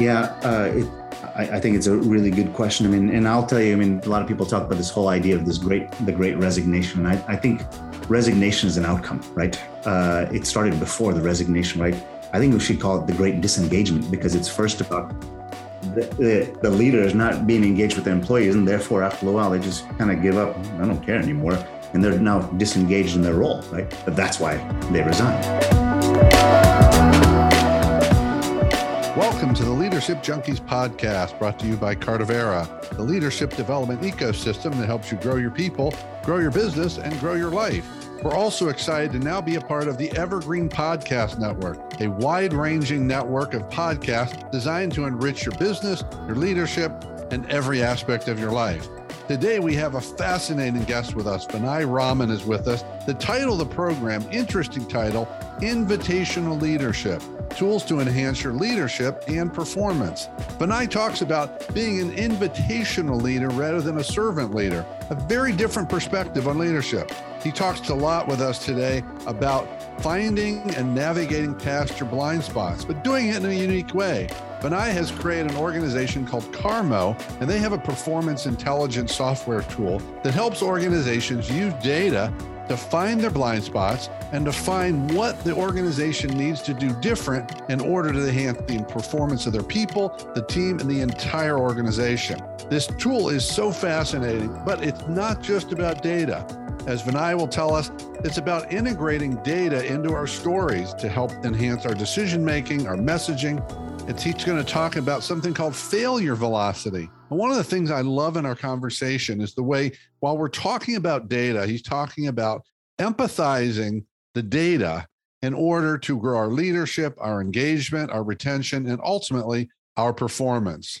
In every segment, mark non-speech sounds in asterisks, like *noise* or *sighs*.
Yeah, uh, it, I, I, think it's a really good question. I mean, and I'll tell you, I mean, a lot of people talk about this whole idea of this great, the great resignation. I, I think resignation is an outcome, right? Uh, it started before the resignation, right? I think we should call it the great disengagement because it's first about the, the, the leaders not being engaged with their employees, and therefore, after a while, they just kind of give up. I don't care anymore, and they're now disengaged in their role, right? But that's why they resign. Welcome to the Leadership Junkies podcast brought to you by Cardivera, the leadership development ecosystem that helps you grow your people, grow your business, and grow your life. We're also excited to now be a part of the Evergreen Podcast Network, a wide ranging network of podcasts designed to enrich your business, your leadership, and every aspect of your life. Today, we have a fascinating guest with us. Vinay Raman is with us. The title of the program, interesting title, Invitational Leadership tools to enhance your leadership and performance. Vinay talks about being an invitational leader rather than a servant leader, a very different perspective on leadership. He talks a lot with us today about finding and navigating past your blind spots, but doing it in a unique way. Vinay has created an organization called Carmo, and they have a performance intelligence software tool that helps organizations use data to find their blind spots and to find what the organization needs to do different in order to enhance the performance of their people, the team, and the entire organization. This tool is so fascinating, but it's not just about data. As Vinay will tell us, it's about integrating data into our stories to help enhance our decision making, our messaging. It's he's going to talk about something called failure velocity. And one of the things I love in our conversation is the way, while we're talking about data, he's talking about empathizing the data in order to grow our leadership, our engagement, our retention, and ultimately our performance.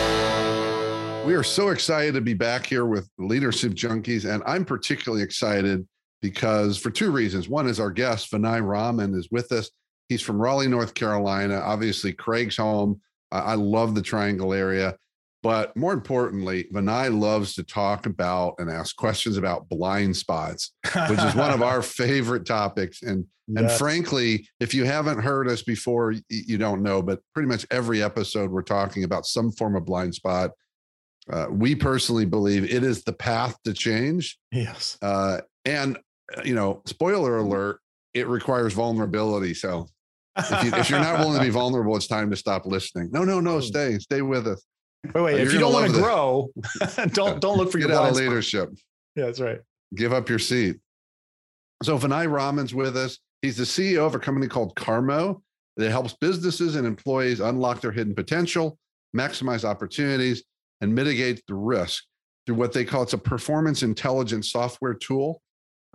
We are so excited to be back here with Leadership Junkies, and I'm particularly excited because for two reasons. One is our guest, Vinay Raman, is with us. He's from Raleigh, North Carolina. Obviously, Craig's home. I love the Triangle area. But more importantly, Vinay loves to talk about and ask questions about blind spots, which is one of our *laughs* favorite topics. And yes. and frankly, if you haven't heard us before, you don't know. But pretty much every episode, we're talking about some form of blind spot. Uh, we personally believe it is the path to change. Yes. Uh, and, uh, you know, spoiler alert, it requires vulnerability. So if, you, if you're not willing to be *laughs* vulnerable, it's time to stop listening. No, no, no, hmm. stay, stay with us. Wait, wait. Uh, if you don't want to grow, *laughs* don't don't look for Get your out of leadership. Yeah, that's right. Give up your seat. So Vinay Raman's with us. He's the CEO of a company called Carmo that helps businesses and employees unlock their hidden potential, maximize opportunities, and mitigate the risk through what they call it's a performance intelligence software tool.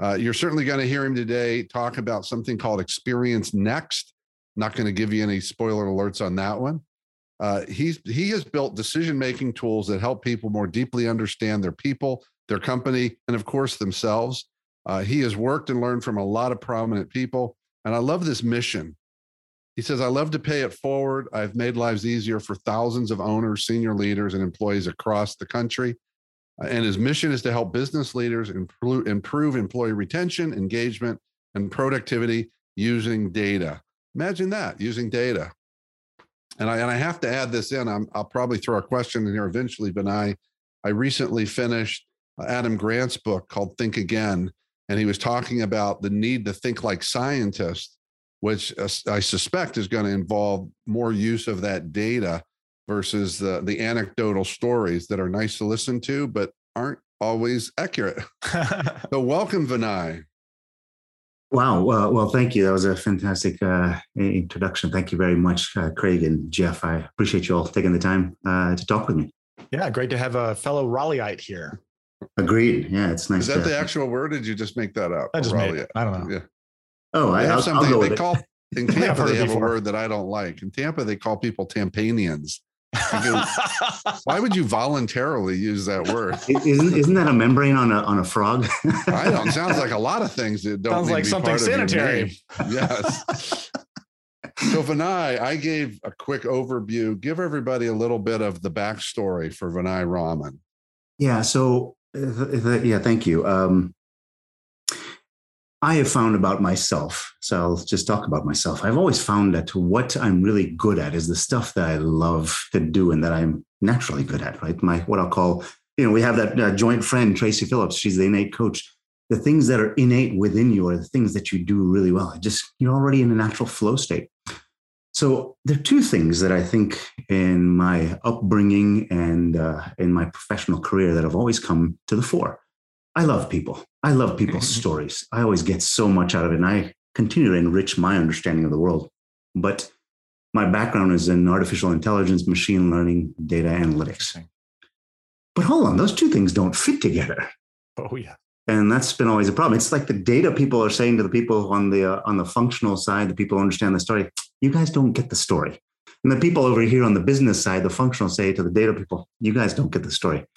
Uh, you're certainly going to hear him today talk about something called Experience Next. Not going to give you any spoiler alerts on that one. Uh, he's he has built decision making tools that help people more deeply understand their people, their company, and of course themselves. Uh, he has worked and learned from a lot of prominent people, and I love this mission. He says, I love to pay it forward. I've made lives easier for thousands of owners, senior leaders, and employees across the country. And his mission is to help business leaders improve, improve employee retention, engagement, and productivity using data. Imagine that using data. And I, and I have to add this in. i will probably throw a question in here eventually, but I, I recently finished uh, Adam Grant's book called Think Again. And he was talking about the need to think like scientists which I suspect is going to involve more use of that data versus the, the anecdotal stories that are nice to listen to, but aren't always accurate. *laughs* *laughs* so, welcome, Vinay. Wow. Well, well, thank you. That was a fantastic uh, introduction. Thank you very much, uh, Craig and Jeff. I appreciate you all taking the time uh, to talk with me. Yeah, great to have a fellow Raleighite here. Agreed. Yeah, it's nice. Is that to, the actual word? did you just make that up? I just made it. I don't know. Yeah. Oh, I They have I'll, something I'll they with it. call *laughs* in Tampa. They it have a word that I don't like. In Tampa, they call people Tampanians. *laughs* Why would you voluntarily use that word? Isn't isn't that a membrane on a on a frog? I don't. Sounds like a *laughs* lot of things that don't Sounds like be something part sanitary. Yes. so Vinay, I gave a quick overview. Give everybody a little bit of the backstory for Vinay Raman. Yeah. So, uh, th- th- yeah, thank you. Um, I have found about myself. So I'll just talk about myself. I've always found that what I'm really good at is the stuff that I love to do and that I'm naturally good at. Right. My what I'll call, you know, we have that uh, joint friend Tracy Phillips. She's the innate coach. The things that are innate within you are the things that you do really well. Just you're already in a natural flow state. So there are two things that I think in my upbringing and uh, in my professional career that have always come to the fore. I love people. I love people's stories. I always get so much out of it, and I continue to enrich my understanding of the world. But my background is in artificial intelligence, machine learning, data analytics. But hold on, those two things don't fit together oh yeah. and that's been always a problem. It's like the data people are saying to the people on the uh, on the functional side, the people who understand the story, you guys don't get the story. And the people over here on the business side, the functional say to the data people, you guys don't get the story, *laughs*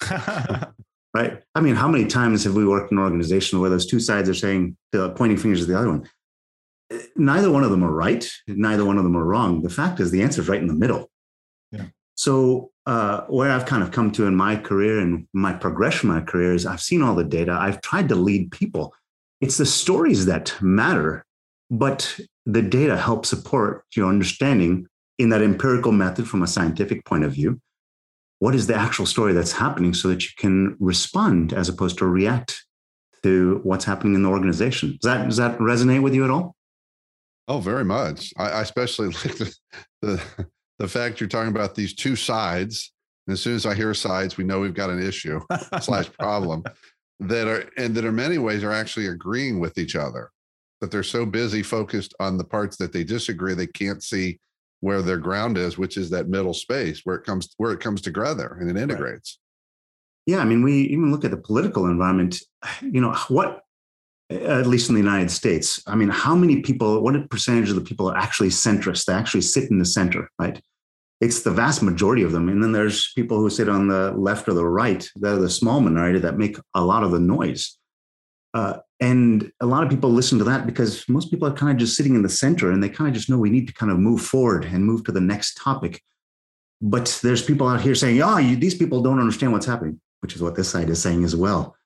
right? I mean, how many times have we worked in an organization where those two sides are saying, pointing fingers at the other one? Uh, Neither one of them are right. Neither one of them are wrong. The fact is, the answer is right in the middle. Yeah. So uh, where I've kind of come to in my career and my progression in my career is I've seen all the data. I've tried to lead people. It's the stories that matter, but the data help support your understanding in that empirical method from a scientific point of view. What is the actual story that's happening so that you can respond as opposed to react to what's happening in the organization? Does that, does that resonate with you at all? Oh, very much. I, I especially *laughs* like the, the the fact you're talking about these two sides. And as soon as I hear sides, we know we've got an issue *laughs* slash problem that are and that in many ways are actually agreeing with each other. That they're so busy focused on the parts that they disagree, they can't see where their ground is, which is that middle space where it comes where it comes together and it integrates. Yeah, I mean, we even look at the political environment. *sighs* You know, what, at least in the United States, I mean, how many people, what percentage of the people are actually centrist? They actually sit in the center, right? It's the vast majority of them. And then there's people who sit on the left or the right, that are the small minority that make a lot of the noise. Uh, and a lot of people listen to that because most people are kind of just sitting in the center and they kind of just know we need to kind of move forward and move to the next topic. But there's people out here saying, oh, you, these people don't understand what's happening, which is what this side is saying as well.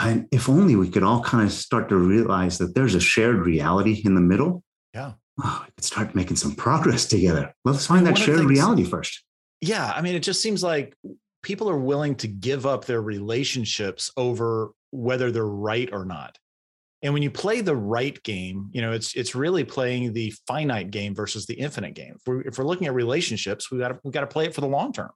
And if only we could all kind of start to realize that there's a shared reality in the middle. Yeah. Oh, we could start making some progress together. Let's find that one of the shared things- reality first. yeah i mean it just seems like people are willing to give up their relationships over whether they're right or not and when you play the right game you know it's it's really playing the finite game versus the infinite game if we're, if we're looking at relationships we got we got to play it for the long term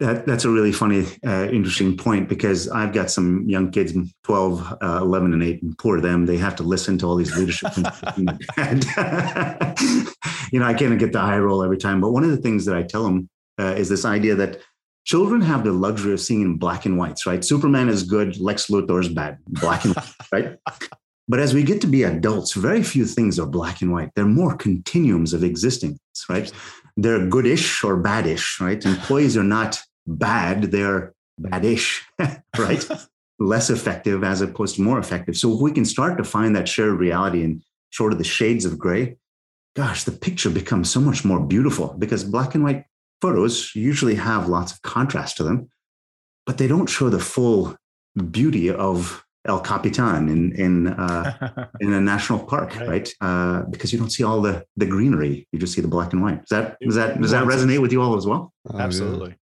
That, that's a really funny, uh, interesting point because I've got some young kids, 12, uh, 11, and 8, and poor them. They have to listen to all these leadership and, *laughs* you know, I can't get the high roll every time. But one of the things that I tell them uh, is this idea that children have the luxury of seeing in black and whites, right? Superman is good, Lex Luthor is bad, black and white, right? *laughs* But as we get to be adults, very few things are black and white. They're more continuums of existence, right? They're goodish or badish, right? Employees are not bad, they're badish, *laughs* right? *laughs* Less effective as opposed to more effective. So if we can start to find that shared reality and sort of the shades of gray, gosh, the picture becomes so much more beautiful because black and white photos usually have lots of contrast to them, but they don't show the full beauty of El Capitan in in uh, *laughs* in a national park, Right. right? Uh, because you don't see all the the greenery; you just see the black and white. Does that does that does that resonate with you all as well? Oh, yeah. absolutely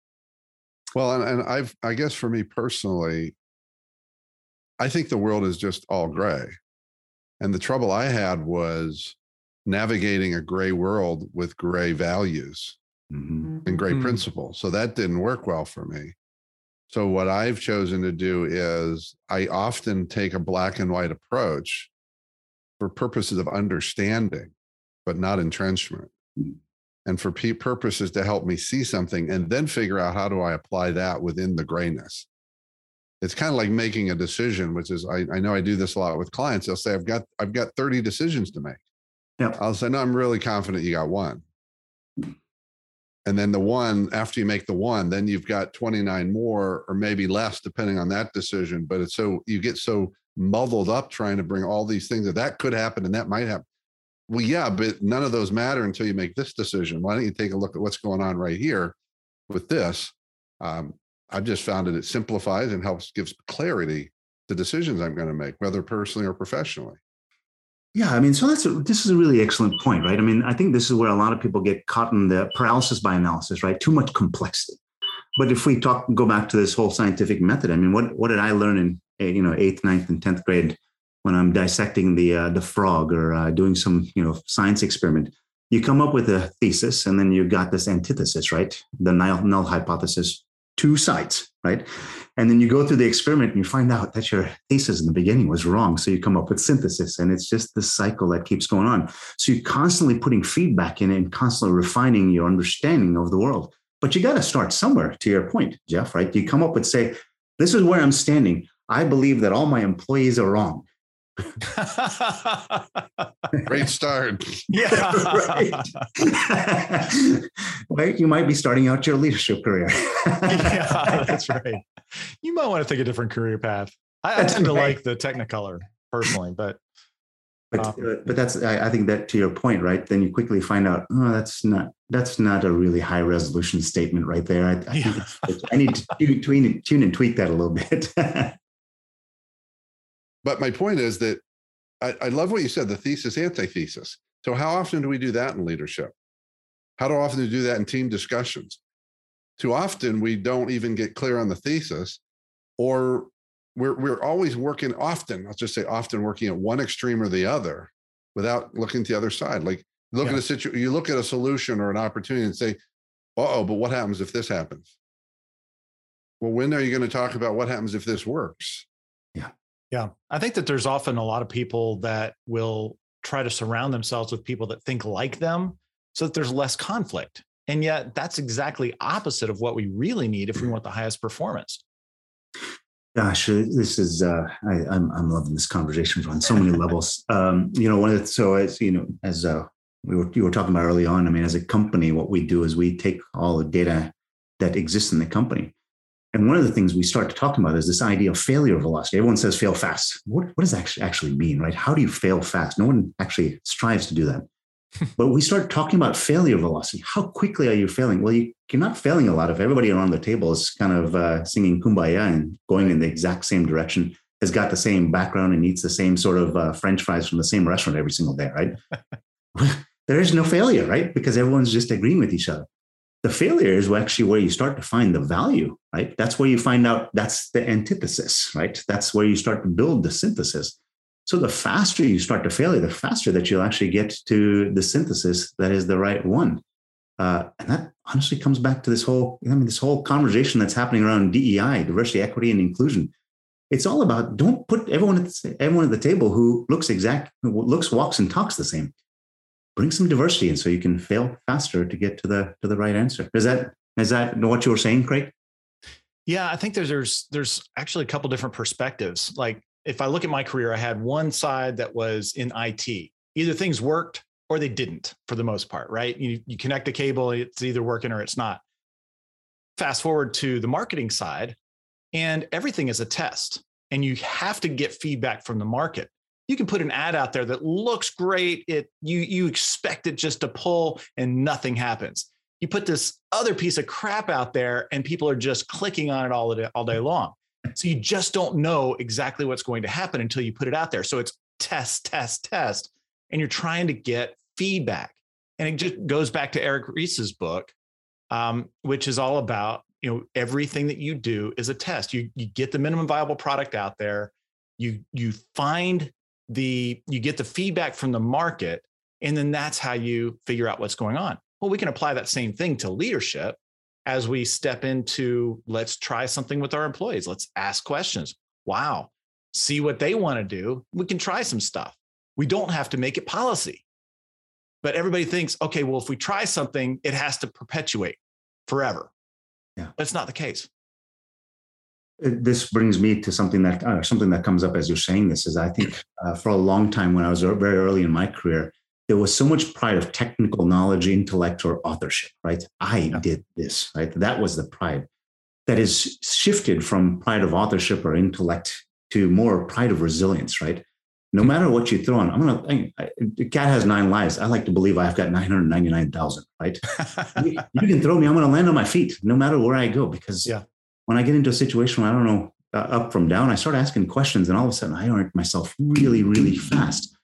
Well, and, and I've, I guess for me personally, I think the world is just all gray. And the trouble I had was navigating a gray world with gray values Mhm. and great Mm. principles. So that didn't work well for me. So what I've chosen to do is I often take a black and white approach for purposes of understanding, but not entrenchment. Mm. And for pe- purposes to help me see something and then figure out how do I apply that within the grayness. it's kind of like making a decision, which is I, I know I do this a lot with clients. They'll say, I've got I've got 30 decisions to make. Yeah. I'll say, no, I'm really confident you got one. And then the one, after you make the one, then you've got 29 more or maybe less, depending on that decision. But it's so you get so muddled up trying to bring all these things that that could happen and that might happen. Well, yeah, but none of those matter until you make this decision. Why don't you take a look at what's going on right here with this? Um, I've just found that it simplifies and helps gives clarity to decisions I'm going to make, whether personally or professionally. Yeah, I mean, so that's a, this is a really excellent point, right? I mean, I think this is where a lot of people get caught in the paralysis by analysis, right? Too much complexity. But if we talk, go back to this whole scientific method, I mean, what what did I learn in eh, you know eighth, ninth, and tenth grade when I'm dissecting the uh, the frog or uh, doing some you know science experiment? You come up with a thesis, and then you got this antithesis, right? The null, null hypothesis, two sides, right? And then you go through the experiment and you find out that your thesis in the beginning was wrong. So you come up with synthesis, and it's just this cycle that keeps going on. So you're constantly putting feedback in and constantly refining your understanding of the world. But you got to start somewhere, to your point, Jeff, right? You come up with, say, this is where I'm standing. I believe that all my employees are wrong. Great start. *laughs* yeah. right. *laughs* right. You might be starting out your leadership career. *laughs* yeah, that's right. You might want to take a different career path. I, I That's tend to like the Technicolor personally, but But, Um, uh, but that's I, I think that to your point, right? Then you quickly find out, oh, that's not that's not a really high resolution statement right there. I, I, think Yeah. it's- it's- I need to tune, tune, tune and tweak that a little bit. But my point is that I, I love what you said the thesis, antithesis. So, how often do we do that in leadership? How do often do we do that in team discussions? Too often, we don't even get clear on the thesis, or we're, we're always working often, I'll just say often working at one extreme or the other without looking to the other side. Like, look Yeah. at a situation, you look at a solution or an opportunity and say, oh, but what happens if this happens? Well, when are you going to talk about what happens if this works? yeah, I think that there's often a lot of people that will try to surround themselves with people that think like them so that there's less conflict. And yet that's exactly opposite of what we really need if we want the highest performance. Gosh, uh, this is uh, I, I'm I'm loving this conversation on so many levels. *laughs* Um, you know, one of the, so as you know, as uh, we were you were talking about early on. I mean, as a company, what we do is we take all the data that exists in the company, and one of the things we start to talking about is this idea of failure velocity. Everyone says fail fast. What what does that actually actually mean, right? How do you fail fast? No one actually strives to do that. *laughs* but we start talking about failure velocity. How quickly are you failing? Well, you, you're not failing a lot if everybody around the table is kind of uh, singing kumbaya and going in the exact same direction, has got the same background and eats the same sort of uh, French fries from the same restaurant every single day, right? *laughs* *laughs* there is no failure, right? Because everyone's just agreeing with each other. The failure is actually where you start to find the value, right? That's where you find out that's the antithesis, right? That's where you start to build the synthesis. So the faster you start to failure, the faster that you'll actually get to the synthesis that is the right one. Uh, and that honestly comes back to this whole, I mean, this whole conversation that's happening around DEI, diversity, equity, and inclusion. It's all about don't put everyone at the, everyone at the table who looks exact, who looks, walks, and talks the same. Bring some diversity in so you can fail faster to get to the to the right answer. Is that is that what you were saying, Craig? Yeah, I think there's there's there's actually a couple different perspectives. Like if I look at my career, I had one side that was in IT. Either things worked or they didn't for the most part, right? You you connect a cable, it's either working or it's not. Fast forward to the marketing side, and everything is a test. And you have to get feedback from the market. You can put an ad out there that looks great. It you you expect it just to pull and nothing happens you put this other piece of crap out there and people are just clicking on it all day, all day long. So you just don't know exactly what's going to happen until you put it out there. So it's test, test, test, and you're trying to get feedback. And it just goes back to Eric Ries's book, um, which is all about you know everything that you do is a test. You you get the minimum viable product out there, you you find the you get the feedback from the market, and then that's how you figure out what's going on. Well, we can apply that same thing to leadership as we step into let's try something with our employees. Let's ask questions. Wow, see what they want to do. We can try some stuff. We don't have to make it policy. But everybody thinks, okay, well, if we try something, it has to perpetuate forever. Yeah. That's not the case. This brings me to something that uh, something that comes up as you're saying this is I think uh, for a long time when I was very early in my career, there was so much pride of technical knowledge, intellect, or authorship. Right, I yeah. did this. Right, that was the pride that is shifted from pride of authorship or intellect to more pride of resilience. Right, no matter what you throw on, I'm gonna. I, I, cat has nine lives. I like to believe I've got nine hundred ninety nine thousand. Right, you, you, can throw me. I'm gonna land on my feet no matter where I go because yeah when I get into a situation where I don't know uh, up from down, I start asking questions, and all of a sudden I orient myself really, really fast.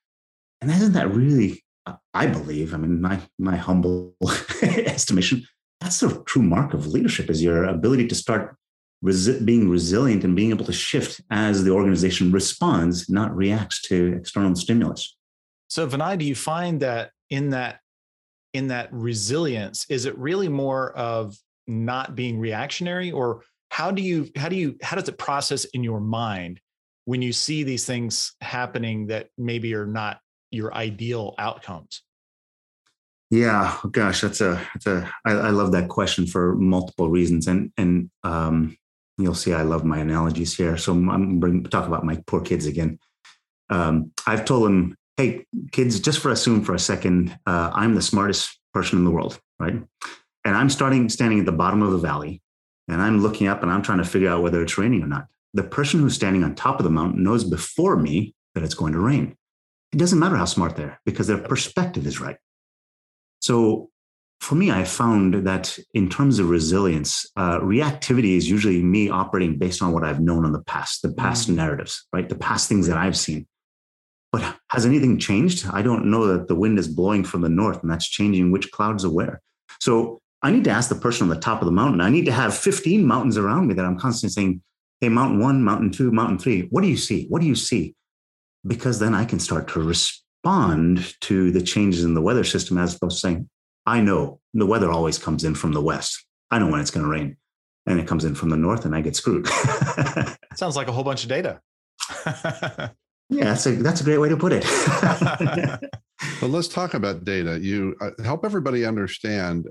And isn't that really? Uh, I believe. I mean, my my humble *laughs* estimation. That's the true mark of leadership: is your ability to start resi- being resilient and being able to shift as the organization responds, not reacts to external stimulus. So, Vinay, do you find that in that in that resilience, is it really more of not being reactionary, or how do you how do you how does it process in your mind when you see these things happening that maybe are not your ideal outcomes? Yeah gosh that's a that's a I, I love that question for multiple reasons. And and um you'll see i love my analogies here. So i'm bring talk about my poor kids again. Um i've told them hey kids just for assume for a second uh, i'm the smartest person in the world right? And i'm starting standing at the bottom of the valley and I'm looking up and I'm trying to figure out whether it's raining or not. The person who's standing on top of the mountain knows before me that it's going to rain. It doesn't matter how smart they are because their perspective is right. So for me, I found that in terms of resilience, uh, reactivity is usually me operating based on what I've known in the past, the past mm. narratives, right? The past things that I've seen. But has anything changed? I don't know that the wind is blowing from the north and that's changing which clouds are where. So I need to ask the person on the top of the mountain. I need to have 15 mountains around me that I'm constantly saying, Hey, mountain one, mountain two, mountain three, what do you see? What do you see? Because then I can start to respond to the changes in the weather system as opposed to saying, I know the weather always comes in from the west. I know when it's going to rain. And it comes in from the north and I get screwed. *laughs* Sounds like a whole bunch of data. *laughs* yeah, that's a, that's a great way to put it. *laughs* well, let's talk about data. You uh, help everybody understand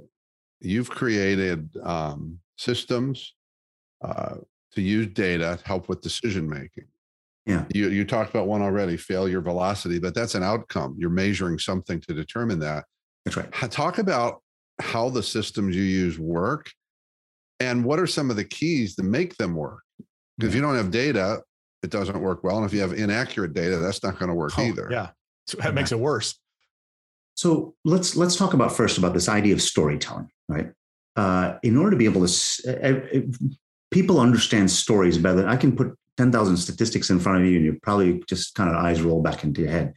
you've created um, systems uh, to use data to help with decision making. Yeah. You, you talked about one already, failure velocity, but that's an outcome. You're measuring something to determine that. That's right. Talk about how the systems you use work and what are some of the keys to make them work. Because yeah. if you don't have data, it doesn't work well. And if you have inaccurate data, that's not going to work oh, either. Yeah. So that makes it worse. So let's let's talk about first about this idea of storytelling, right? Uh, in order to be able to, uh, people understand stories better. I can put ten thousand statistics in front of you, and you probably just kind of eyes roll back into your head.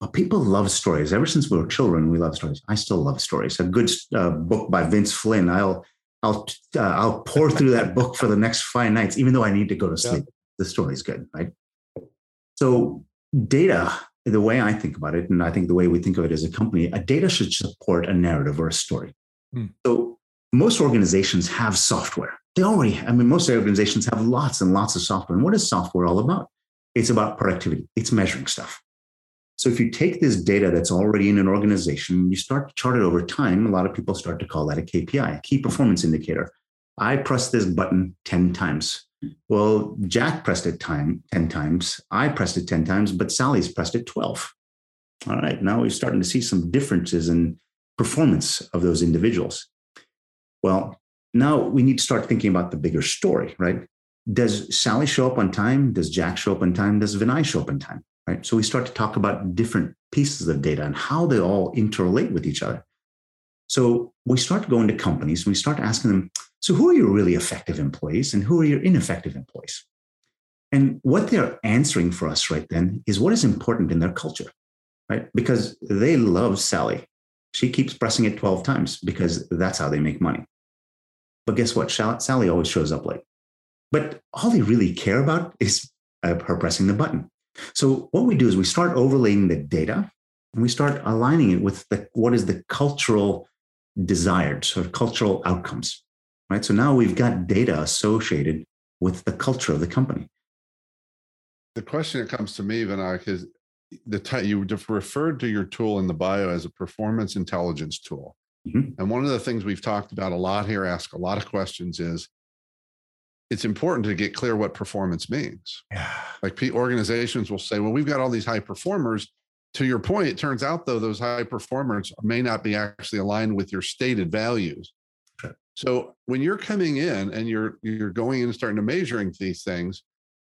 But people love stories. Ever since we were children, we love stories. I still love stories. A good uh, book by Vince Flynn. I'll I'll uh, I'll pour through that book for the next five nights, even though I need to go to sleep. Yeah. The story's good, right? So data the way I think about it, and I think the way we think of it as a company, a data should support a narrative or a story. Hmm. So most organizations have software. They already, I mean, most organizations have lots and lots of software. And what is software all about? It's about productivity. It's measuring stuff. So if you take this data that's already in an organization, you start to chart it over time, a lot of people start to call that a KPI, a key performance indicator. I press this button 10 times. Well, Jack pressed it time 10 times. I pressed it 10 times, but Sally's pressed it 12. All right, now we're starting to see some differences in performance of those individuals. Well, now we need to start thinking about the bigger story, right? Does Sally show up on time? Does Jack show up on time? Does Vinay show up on time? Right. So we start to talk about different pieces of data and how they all interrelate with each other. So we start going to companies and we start asking them, so, who are your really effective employees and who are your ineffective employees? And what they're answering for us right then is what is important in their culture, right? Because they love Sally. She keeps pressing it 12 times because that's how they make money. But guess what? Sally always shows up late. But all they really care about is uh, her pressing the button. So, what we do is we start overlaying the data and we start aligning it with the, what is the cultural desired, sort of cultural outcomes right? So now we've got data associated with the culture of the company. The question that comes to me, Vinayak, is the t- you referred to your tool in the bio as a performance intelligence tool. Mm-hmm. And one of the things we've talked about a lot here, ask a lot of questions is it's important to get clear what performance means. Yeah. Like organizations will say, well, we've got all these high performers. To your point, it turns out though those high performers may not be actually aligned with your stated values. So when you're coming in and you're you're going in and starting to measuring these things,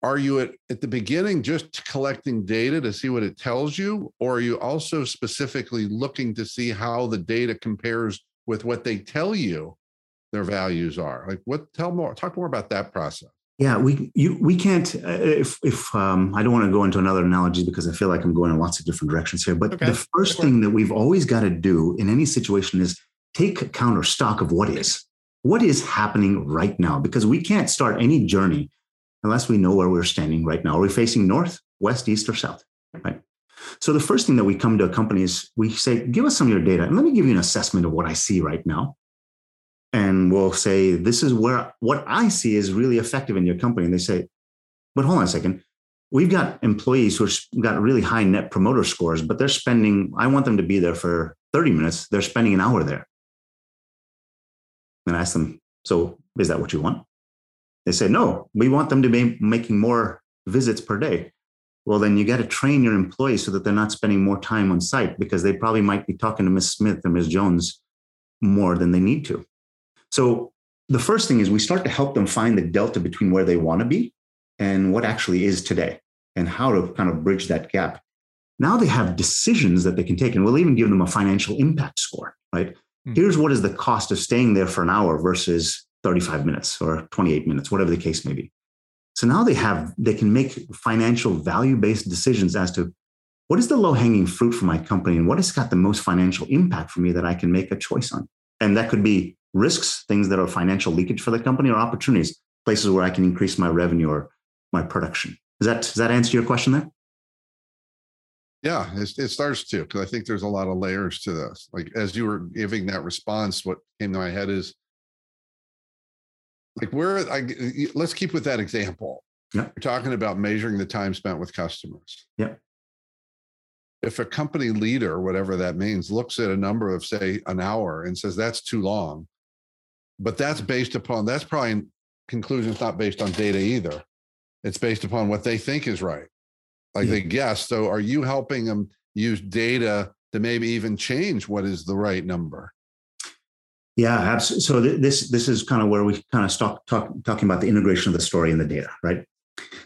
are you at, at the beginning just collecting data to see what it tells you? Or are you also specifically looking to see how the data compares with what they tell you their values are? Like what tell more talk more about that process. Yeah we you we can't uh, if if um, i don't want to go into another analogy because i feel like i'm going in lots of different directions here but okay. the first thing that we've always got to do in any situation is take counter stock of what is what is happening right now because we can't start any journey unless we know where we're standing right now. Are we facing north, west, east, or south? Right. So the first thing that we come to a company is we say, give us some of your data and let me give you an assessment of what I see right now. And we'll say, this is where what I see is really effective in your company. And they say, but hold on a second. We've got employees who've got really high net promoter scores, but they're spending, I want them to be there for 30 minutes. They're spending an hour there. And ask them, so is that what you want? They say, no, we want them to be making more visits per day. Well, then you got to train your employees so that they're not spending more time on site because they probably might be talking to Ms. Smith or Ms. Jones more than they need to. So the first thing is we start to help them find the delta between where they want to be and what actually is today and how to kind of bridge that gap. Now they have decisions that they can take, and we'll even give them a financial impact score, right? Mm-hmm. Here's what is the cost of staying there for an hour versus 35 minutes or 28 minutes, whatever the case may be. So now they have, they can make financial value based decisions as to what is the low hanging fruit for my company and what has got the most financial impact for me that I can make a choice on. And that could be risks, things that are financial leakage for the company, or opportunities, places where I can increase my revenue or my production. Does that, does that answer your question there? Yeah, it, it starts to because I think there's a lot of layers to this. Like as you were giving that response, what came to my head is like where I let's keep with that example. Yeah. You're talking about measuring the time spent with customers. Yeah. If a company leader, whatever that means, looks at a number of say an hour and says that's too long, but that's based upon that's probably conclusions not based on data either. It's based upon what they think is right. Like yeah. they guess. So are you helping them use data to maybe even change what is the right number? Yeah, absolutely. So th- this this is kind of where we kind of stop talk, talking about the integration of the story and the data, right?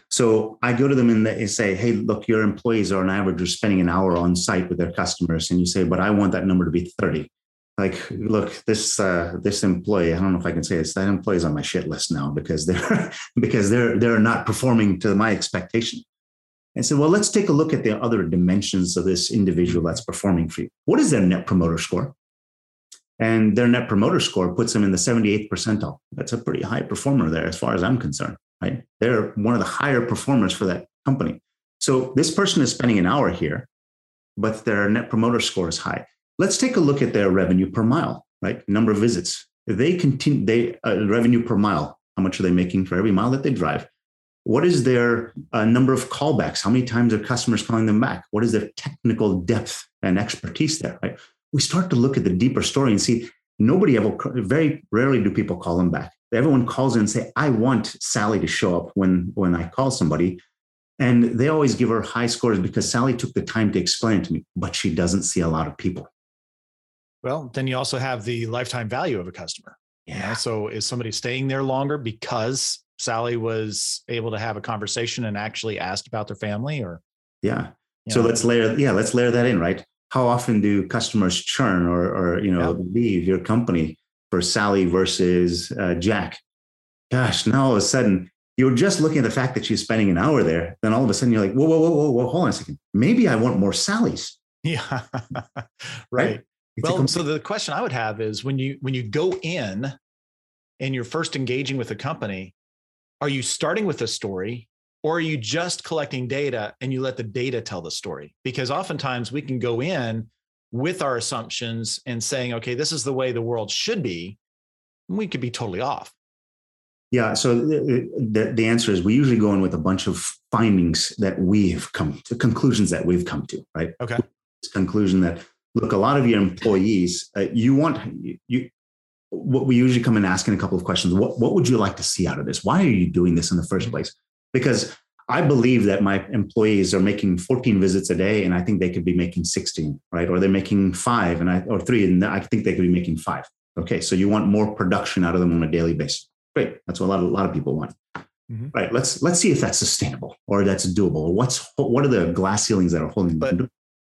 So I go to them and they say, "Hey, look, your employees are on average are spending an hour on site with their customers," and you say, "But I want that number to be 30." Like, look, this uh, this employee, I don't know if I can say this, that employee is on my shit list now because they're *laughs* because they're they're not performing to my expectation. And said, well, let's take a look at the other dimensions of this individual that's performing for you. What is their net promoter score? and their net promoter score puts them in the 78th percentile. That's a pretty high performer there, as far as I'm concerned. Right? They're one of the higher performers for that company. So this person is spending an hour here, but their net promoter score is high. Let's take a look at their revenue per mile, right? Number of visits. they continue, they uh, revenue per mile. How much are they making for every mile that they drive? What is their uh, number of callbacks? How many times are customers calling them back? What is their technical depth and expertise there? Right? we start to look at the deeper story and see nobody ever, very rarely do people call them back. Everyone calls in and say, I want Sally to show up when, when I call somebody. And they always give her high scores because Sally took the time to explain it to me, but she doesn't see a lot of people. Well, then you also have the lifetime value of a customer. Yeah. You know? So is somebody staying there longer because Sally was able to have a conversation and actually asked about their family or? Yeah. So know? let's layer, yeah, let's layer that in, right? how often do customers churn or, or you know yeah. leave your company for Sally versus uh, Jack? Gosh, now all of a sudden you're just looking at the fact that she's spending an hour there. Then all of a sudden you're like, whoa, whoa, whoa, whoa, whoa, hold on a second. Maybe I want more Sallys. Yeah, *laughs* right. right? Well, so the question I would have is when you when you go in and you're first engaging with a company, are you starting with a story or are you just collecting data and you let the data tell the story? Because oftentimes we can go in with our assumptions and saying, okay, this is the way the world should be. we could be totally off. Yeah. So the, the answer is we usually go in with a bunch of findings that we have come to, conclusions that we've come to, right? Okay. Conclusion that, look, a lot of your employees, uh, you want, you, what we usually come and ask in asking a couple of questions. What what would you like to see out of this? Why are you doing this in the 1st mm-hmm. place? Because I believe that my employees are making 14 visits a day, and I think they could be making 16, right? Or they're making five, and I or three, and I think they could be making five. Okay, so you want more production out of them on a daily basis. Great, that's what a lot of a lot of people want. Mm-hmm. Right. Let's let's see if that's sustainable or that's doable. What's what are the glass ceilings that are holding but,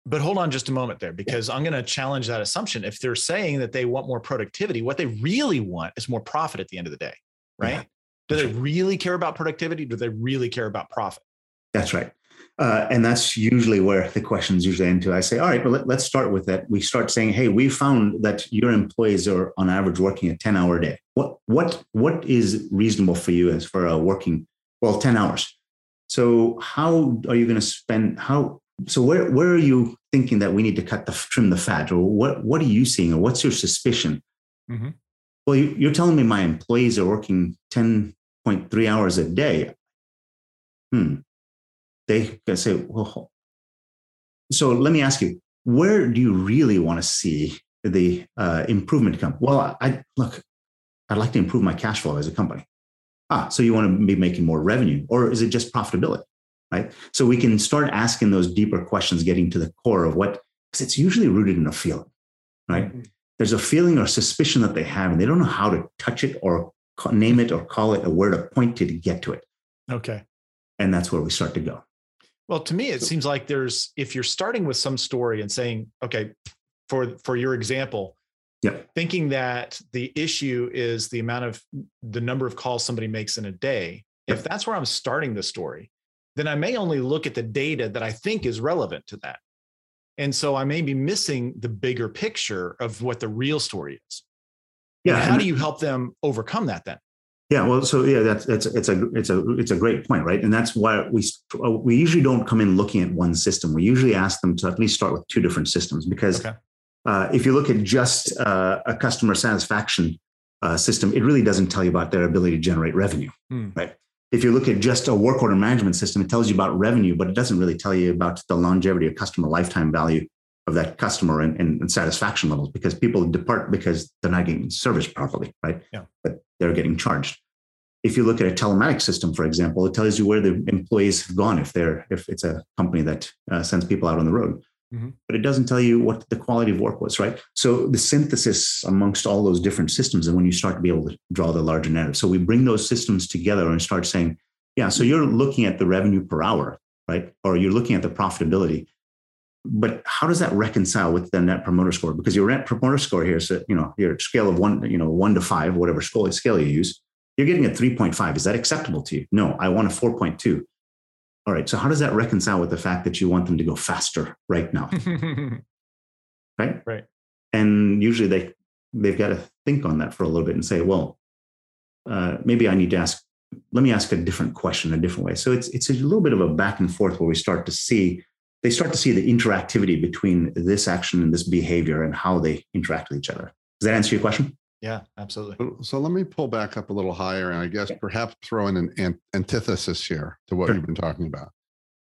but hold on just a moment there, because I'm going to challenge that assumption. If they're saying that they want more productivity, what they really want is more profit at the end of the day, right? Yeah. Do they really care about productivity? Do they really care about profit? That's right. Uh, and that's usually where the questions usually end to. I say, all right, well, let, us start with that. We start saying, hey, we found that your employees are on average working a 10 hour day. What, what, what is reasonable for you as for a working, well, 10 hours? So how are you going to spend, how, so where, where are you thinking that we need to cut the, trim the fat or what, what are you seeing or what's your suspicion? Mm-hmm. Well, you, are telling me my employees are working 10.3 hours a day. Hmm they can say, well, so let me ask you, where do you really want to see the uh, improvement come? Well, I look, I'd like to improve my cash flow as a company. Ah, so you want to be making more revenue, or is it just profitability? Right. So we can start asking those deeper questions, getting to the core of what, because it's usually rooted in a feeling, right? Mm-hmm. There's a feeling or suspicion that they have, and they don't know how to touch it or name it or call it a word to point to to get to it. Okay. And that's where we start to go. Well, to me, it so, seems like there's if you're starting with some story and saying, okay, for for your example, yeah. thinking that the issue is the amount of the number of calls somebody makes in a day, if that's where I'm starting the story, then I may only look at the data that I think is relevant to that. And so I may be missing the bigger picture of what the real story is. Yeah. And how do you help them overcome that then? Yeah, well, so yeah, that's it's it's a it's a it's a great point, right? And that's why we uh, we usually don't come in looking at one system. We usually ask them to at least start with two different systems because okay. uh, if you look at just uh, a customer satisfaction uh, system, it really doesn't tell you about their ability to generate revenue, hmm. right? If you look at just a work order management system, it tells you about revenue, but it doesn't really tell you about the longevity or customer lifetime value of that customer and, and, and, satisfaction levels because people depart because they're not getting service properly, right? Yeah. But they're getting charged. If you look at a telematics system, for example, it tells you where the employees have gone if they're if it's a company that uh, sends people out on the road. Mm-hmm. But it doesn't tell you what the quality of work was, right? So the synthesis amongst all those different systems, and when you start to be able to draw the larger narrative, so we bring those systems together and start saying, yeah, so you're looking at the revenue per hour, right? Or you're looking at the profitability but how does that reconcile with the net promoter score? Because your net promoter score here is, you know, your scale of one, you know, one to five, whatever scale, scale you use, you're getting a 3.5. Is that acceptable to you? No, I want a 4.2. All right. So how does that reconcile with the fact that you want them to go faster right now? *laughs* right. Right. And usually they, they've got to think on that for a little bit and say, well, uh, maybe I need to ask, let me ask a different question a different way. So it's, it's a little bit of a back and forth where we start to see they start to see the interactivity between this action and this behavior and how they interact with each other. Does that answer your question? Yeah, absolutely. So let me pull back up a little higher and I guess perhaps throw in an antithesis here to what sure. you've been talking about.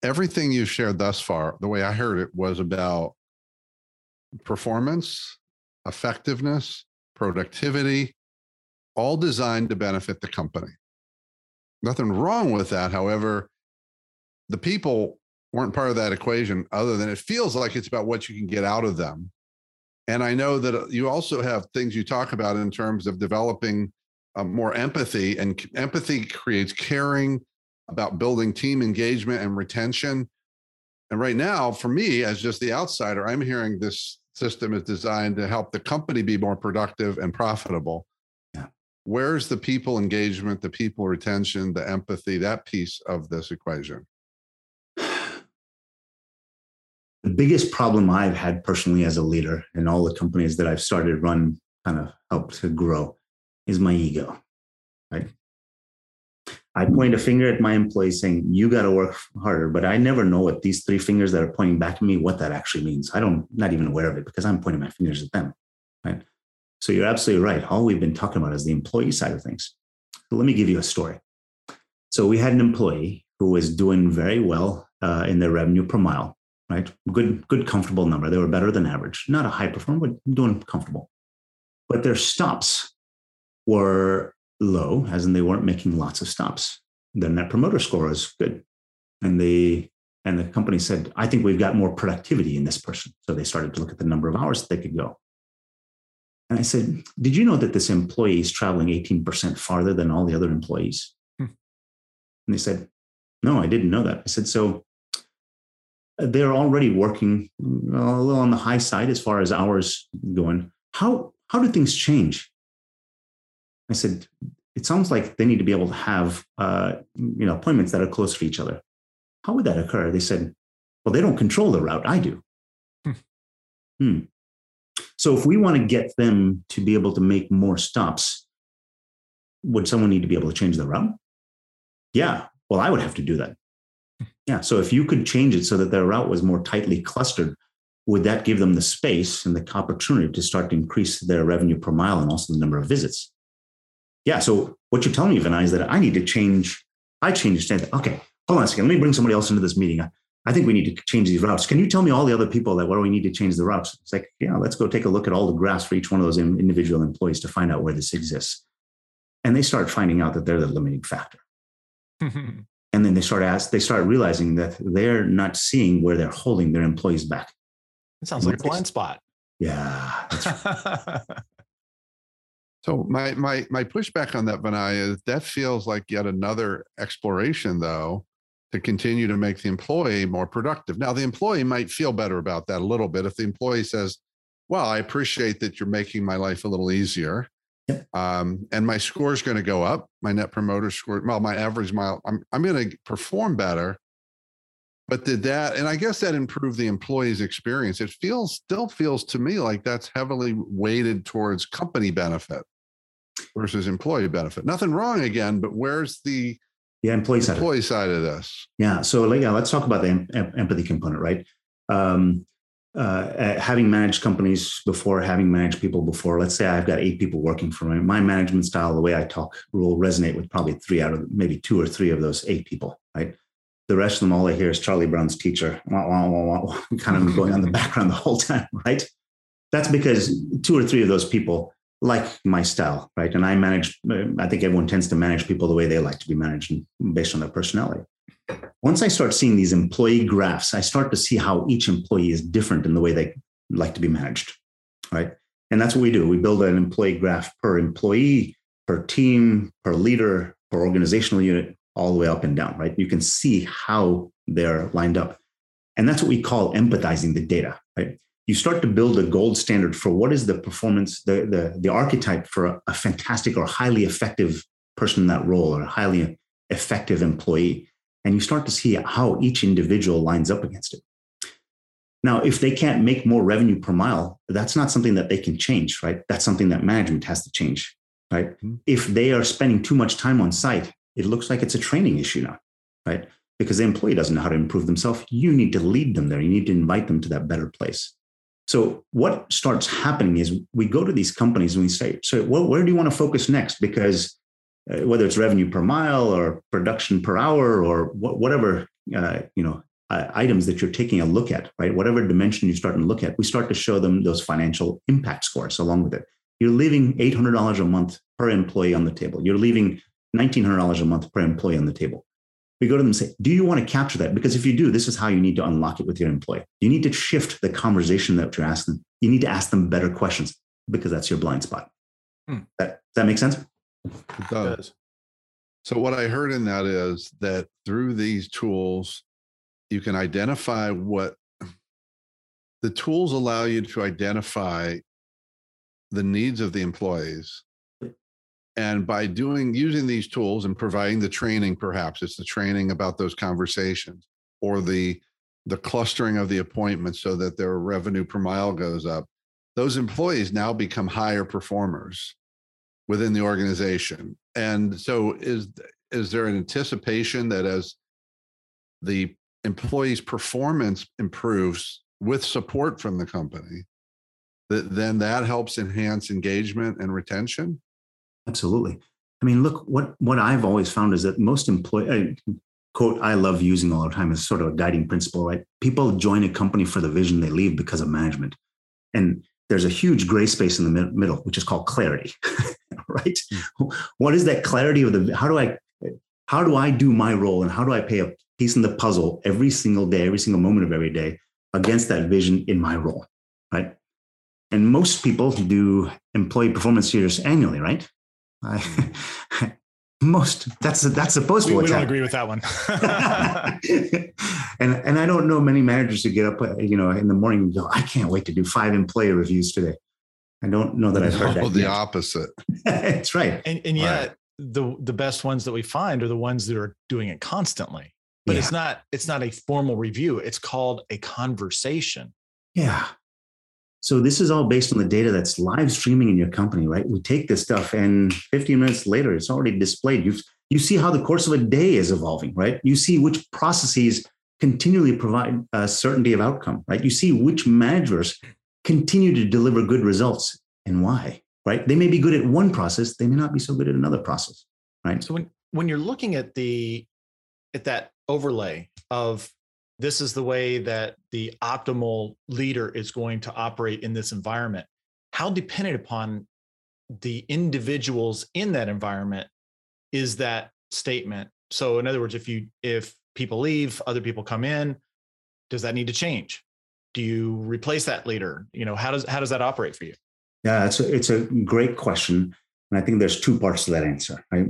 Everything you've shared thus far, the way I heard it was about performance, effectiveness, productivity, all designed to benefit the company. Nothing wrong with that. However, the people weren't part of that equation other than it feels like it's about what you can get out of them and i know that uh, you also have things you talk about in terms of developing um, more empathy and empathy creates caring about building team engagement and retention. And right now for me as just the outsider i'm hearing this system is designed to help the company be more productive and profitable. Yeah. where's the people engagement the people retention the empathy that piece of this equation the biggest problem I've had personally as a leader in all the companies that I've started run kind of helped to grow is my ego. Right. I point a finger at my employees saying, you got to work harder. But I never know what these three fingers that are pointing back at me, what that actually means. I don't, not even aware of it because I'm pointing my fingers at them. Right. So you're absolutely right. All we've been talking about is the employee side of things. So let me give you a story. So we had an employee who was doing very well uh, in their revenue per mile right? Good, good, comfortable number. They were better than average. Not a high performer, but doing comfortable. But their stops were low, as in they weren't making lots of stops. Their net promoter score was good. And they and the company said, I think we've got more productivity in this person. So they started to look at the number of hours they could go. And I said, Did you know that this employee is traveling 18% farther than all the other employees? Hmm. And they said, No, I didn't know that. I said, So they're already working a little on the high side as far as hours going. How, how do things change? I said, It sounds like they need to be able to have uh, you know, appointments that are close to each other. How would that occur? They said, Well, they don't control the route. I do. Hmm. hmm. So if we want to get them to be able to make more stops, would someone need to be able to change the route? Yeah. Well, I would have to do that. Yeah. So if you could change it so that their route was more tightly clustered, would that give them the space and the opportunity to start to increase their revenue per mile and also the number of visits? Yeah. So what you're telling me, Vinay, is that I need to change. I changed it. Okay hold on a second, let me bring somebody else into this meeting. I, think we need to change these routes. Can you tell me all the other people that where we need to change the routes? It's like, yeah, let's go take a look at all the graphs for each one of those individual employees to find out where this exists. And they start finding out that they're the limiting factor. *laughs* and then they start ask, they start realizing that they're not seeing where they're holding their employees back. It sounds like a blind spot. Yeah. Right. *laughs* So my my my pushback on that, Vinay, is that feels like yet another exploration, though, to continue to make the employee more productive. Now, the employee might feel better about that a little bit if the employee says, Well, I appreciate that you're making my life a little easier. Um, and my score is going to go up, my net promoter score, well, my average mile, I'm, I'm going to perform better. But did that, and I guess that improved the employee's experience. It feels, still feels to me like that's heavily weighted towards company benefit versus employee benefit. Nothing wrong again, but where's the yeah, employee side. Employee side of this. Yeah. So yeah, let's talk about the em- empathy component, right? Um, uh, having managed companies before, having managed people before, let's say I've got eight people working for me. My management style, the way I talk, will resonate with probably three out of maybe two or three of those eight people, right? The rest of them, all I hear is Charlie Brown's teacher, wah, wah, wah, *laughs* kind of going on the *laughs* background the whole time, right? That's because two or three of those people like my style, right? And I manage, I think everyone tends to manage people the way they like to be managed based on their personality. Once I start seeing these employee graphs, I start to see how each employee is different in the way they like to be managed, right? And that's what we do. We build an employee graph per employee, per team, per leader, per organizational unit, all the way up and down, right? You can see how they're lined up. And that's what we call empathizing the data, right? you start to build a gold standard for what is the performance, the, the, the archetype for a, a fantastic or highly effective person in that role or a highly effective employee. And you start to see how each individual lines up against it. Now, if they can't make more revenue per mile, that's not something that they can change, right? That's something that management has to change, right? Mm-hmm. If they are spending too much time on site, it looks like it's a training issue now, right? Because the employee doesn't know how to improve themselves. You need to lead them there. You need to invite them to that better place. So what starts happening is we go to these companies and we say, so well, where do you want to focus next? Because whether it's revenue per mile or production per hour or wh- whatever uh, you know uh, items that you're taking a look at, right? Whatever dimension you start to look at, we start to show them those financial impact scores along with it. You're leaving $800 a month per employee on the table. You're leaving $1,900 a month per employee on the table we go to them and say, Do you want to capture that? Because if you do, this is how you need to unlock it with your employee. You need to shift the conversation that you're asking. You need to ask them better questions because that's your blind spot. Hmm. That, does that make sense? It does. So, what I heard in that is that through these tools, you can identify what the tools allow you to identify the needs of the employees and by doing using these tools and providing the training perhaps it's the training about those conversations or the the clustering of the appointments so that their revenue per mile goes up those employees now become higher performers within the organization and so is is there an anticipation that as the employees performance improves with support from the company that then that helps enhance engagement and retention Absolutely. I mean, look, what, what I've always found is that most employee, quote, I love using all the time is sort of a guiding principle, right? People join a company for the vision, they leave because of management. And there's a huge gray space in the middle, which is called clarity, *laughs* right? Mm. What is that clarity of the, how do I, how do I do my role and how do I pay a piece in the puzzle every single day, every single moment of every day against that vision in my role, right? And most people do employee performance years annually, right? I, *laughs* most that's that's supposed we, to. We don't agree with that one. *laughs* and and I don't know many managers who get up, you know, in the morning and go, "I can't wait to do five employee reviews today." I don't know that I've heard that. The yet. opposite. *laughs* that's right. And and yet right. the the best ones that we find are the ones that are doing it constantly. But yeah. it's not it's not a formal review. It's called a conversation. Yeah. So this is all based on the data that's live streaming in your company, right? We take this stuff and 15 minutes later, it's already displayed. You you see how the course of a day is evolving, right? You see which processes continually provide a certainty of outcome, right? You see which managers continue to deliver good results and why, right? They may be good at one process, they may not be so good at another process, right? So when when you're looking at the at that overlay of this is the way that the optimal leader is going to operate in this environment. How dependent upon the individuals in that environment is that statement. So in other words if you if people leave other people come in does that need to change? Do you replace that leader? You know how does how does that operate for you? Yeah it's a, it's a great question and i think there's two parts to that answer right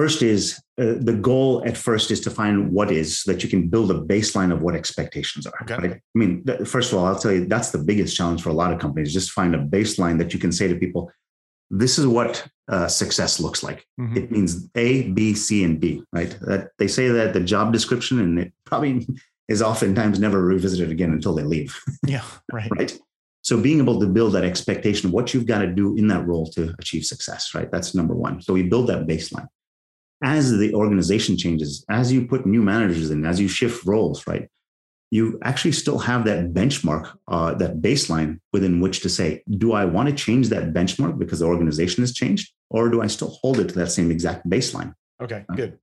First is uh, the goal at first is to find what is so that you can build a baseline of what expectations are. Okay. Right? I mean, th- first of all, I'll tell you that's the biggest challenge for a lot of companies. Just find a baseline that you can say to people, this is what uh, success looks like. Mm-hmm. It means A, B, C, and D, right? That they say that the job description, and it probably *laughs* is oftentimes never revisited again until they leave. *laughs* Yeah, right. right. So being able to build that expectation of what you've got to do in that role to achieve success, right? That's number one. So we build that baseline as the organization changes, as you put new managers in, as you shift roles, right? You actually still have that benchmark, uh, that baseline within which to say, do I want to change that benchmark because the organization has changed, or do I still hold it to that same exact baseline? Okay, good.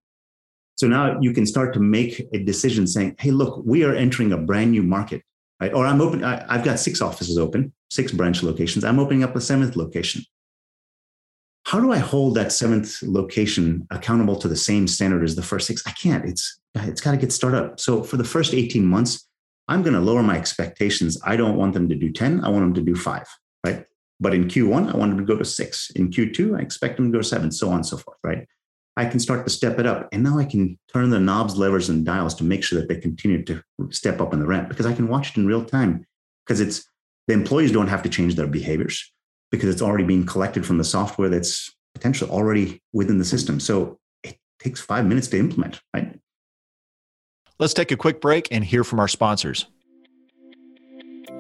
So now you can start to make a decision saying, hey, look, we are entering a brand new market, right? Or I'm open, I, I've got six offices open, six branch locations. I'm opening up a seventh location how do I hold that seventh location accountable to the same standard as the first six? I can't. It's it's got to get started up. So for the first 18 months, I'm going to lower my expectations. I don't want them to do 10. I want them to do five, right? But in Q1, I want them to go to six. In Q2, I expect them to go to seven, so on and so forth, right? I can start to step it up. And now I can turn the knobs, levers, and dials to make sure that they continue to step up in the ramp because I can watch it in real time because it's the employees don't have to change their behaviors because it's already being collected from the software that's potentially already within the system. So it takes five minutes to implement, right? Let's take a quick break and hear from our sponsors.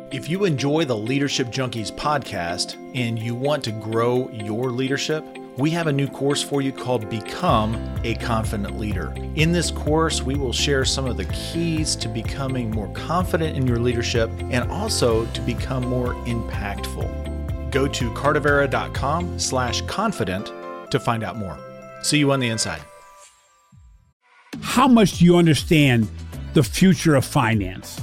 If you enjoy the Leadership Junkies podcast and you want to grow your leadership, we have a new course for you called Become a Confident Leader. In this course, we will share some of the keys to becoming more confident in your leadership and also to become more impactful go to cardavera.com slash confident to find out more. See you on the inside. How much do you understand the future of finance?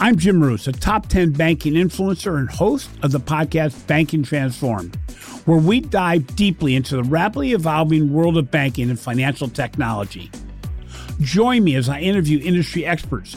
I'm Jim Marous, a top 10 banking influencer and host of the podcast Banking Transformed, where we dive deeply into the rapidly evolving world of banking and financial technology. Join me as I interview industry experts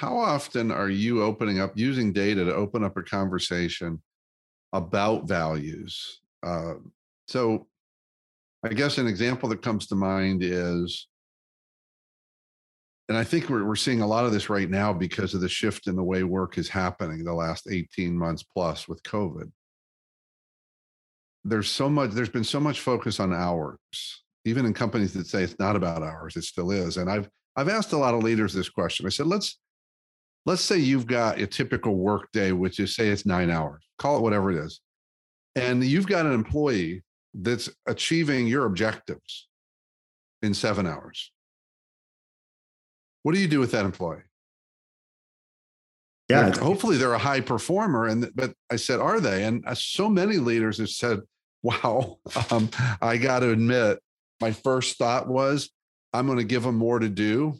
how often are you opening up using data to open up a conversation about values? Uh, so, I guess an example that comes to mind is and I think we're, we're seeing a lot of this right now because of the shift in the way work is happening the last 18 months plus with COVID. There's so much, there's been so much focus on hours, even in companies that say it's not about hours, it still is. And I've I've asked a lot of leaders this question. I said, let's let's say you've got a typical work day, which is say it's nine hours, call it whatever it is. And you've got an employee that's achieving your objectives in seven hours what do you do with that employee? Yeah. Like, hopefully they're a high performer. And but I said, are they? And uh, so many leaders have said, *laughs* wow, um, I got to admit, my first thought was, I'm going to give them more to do.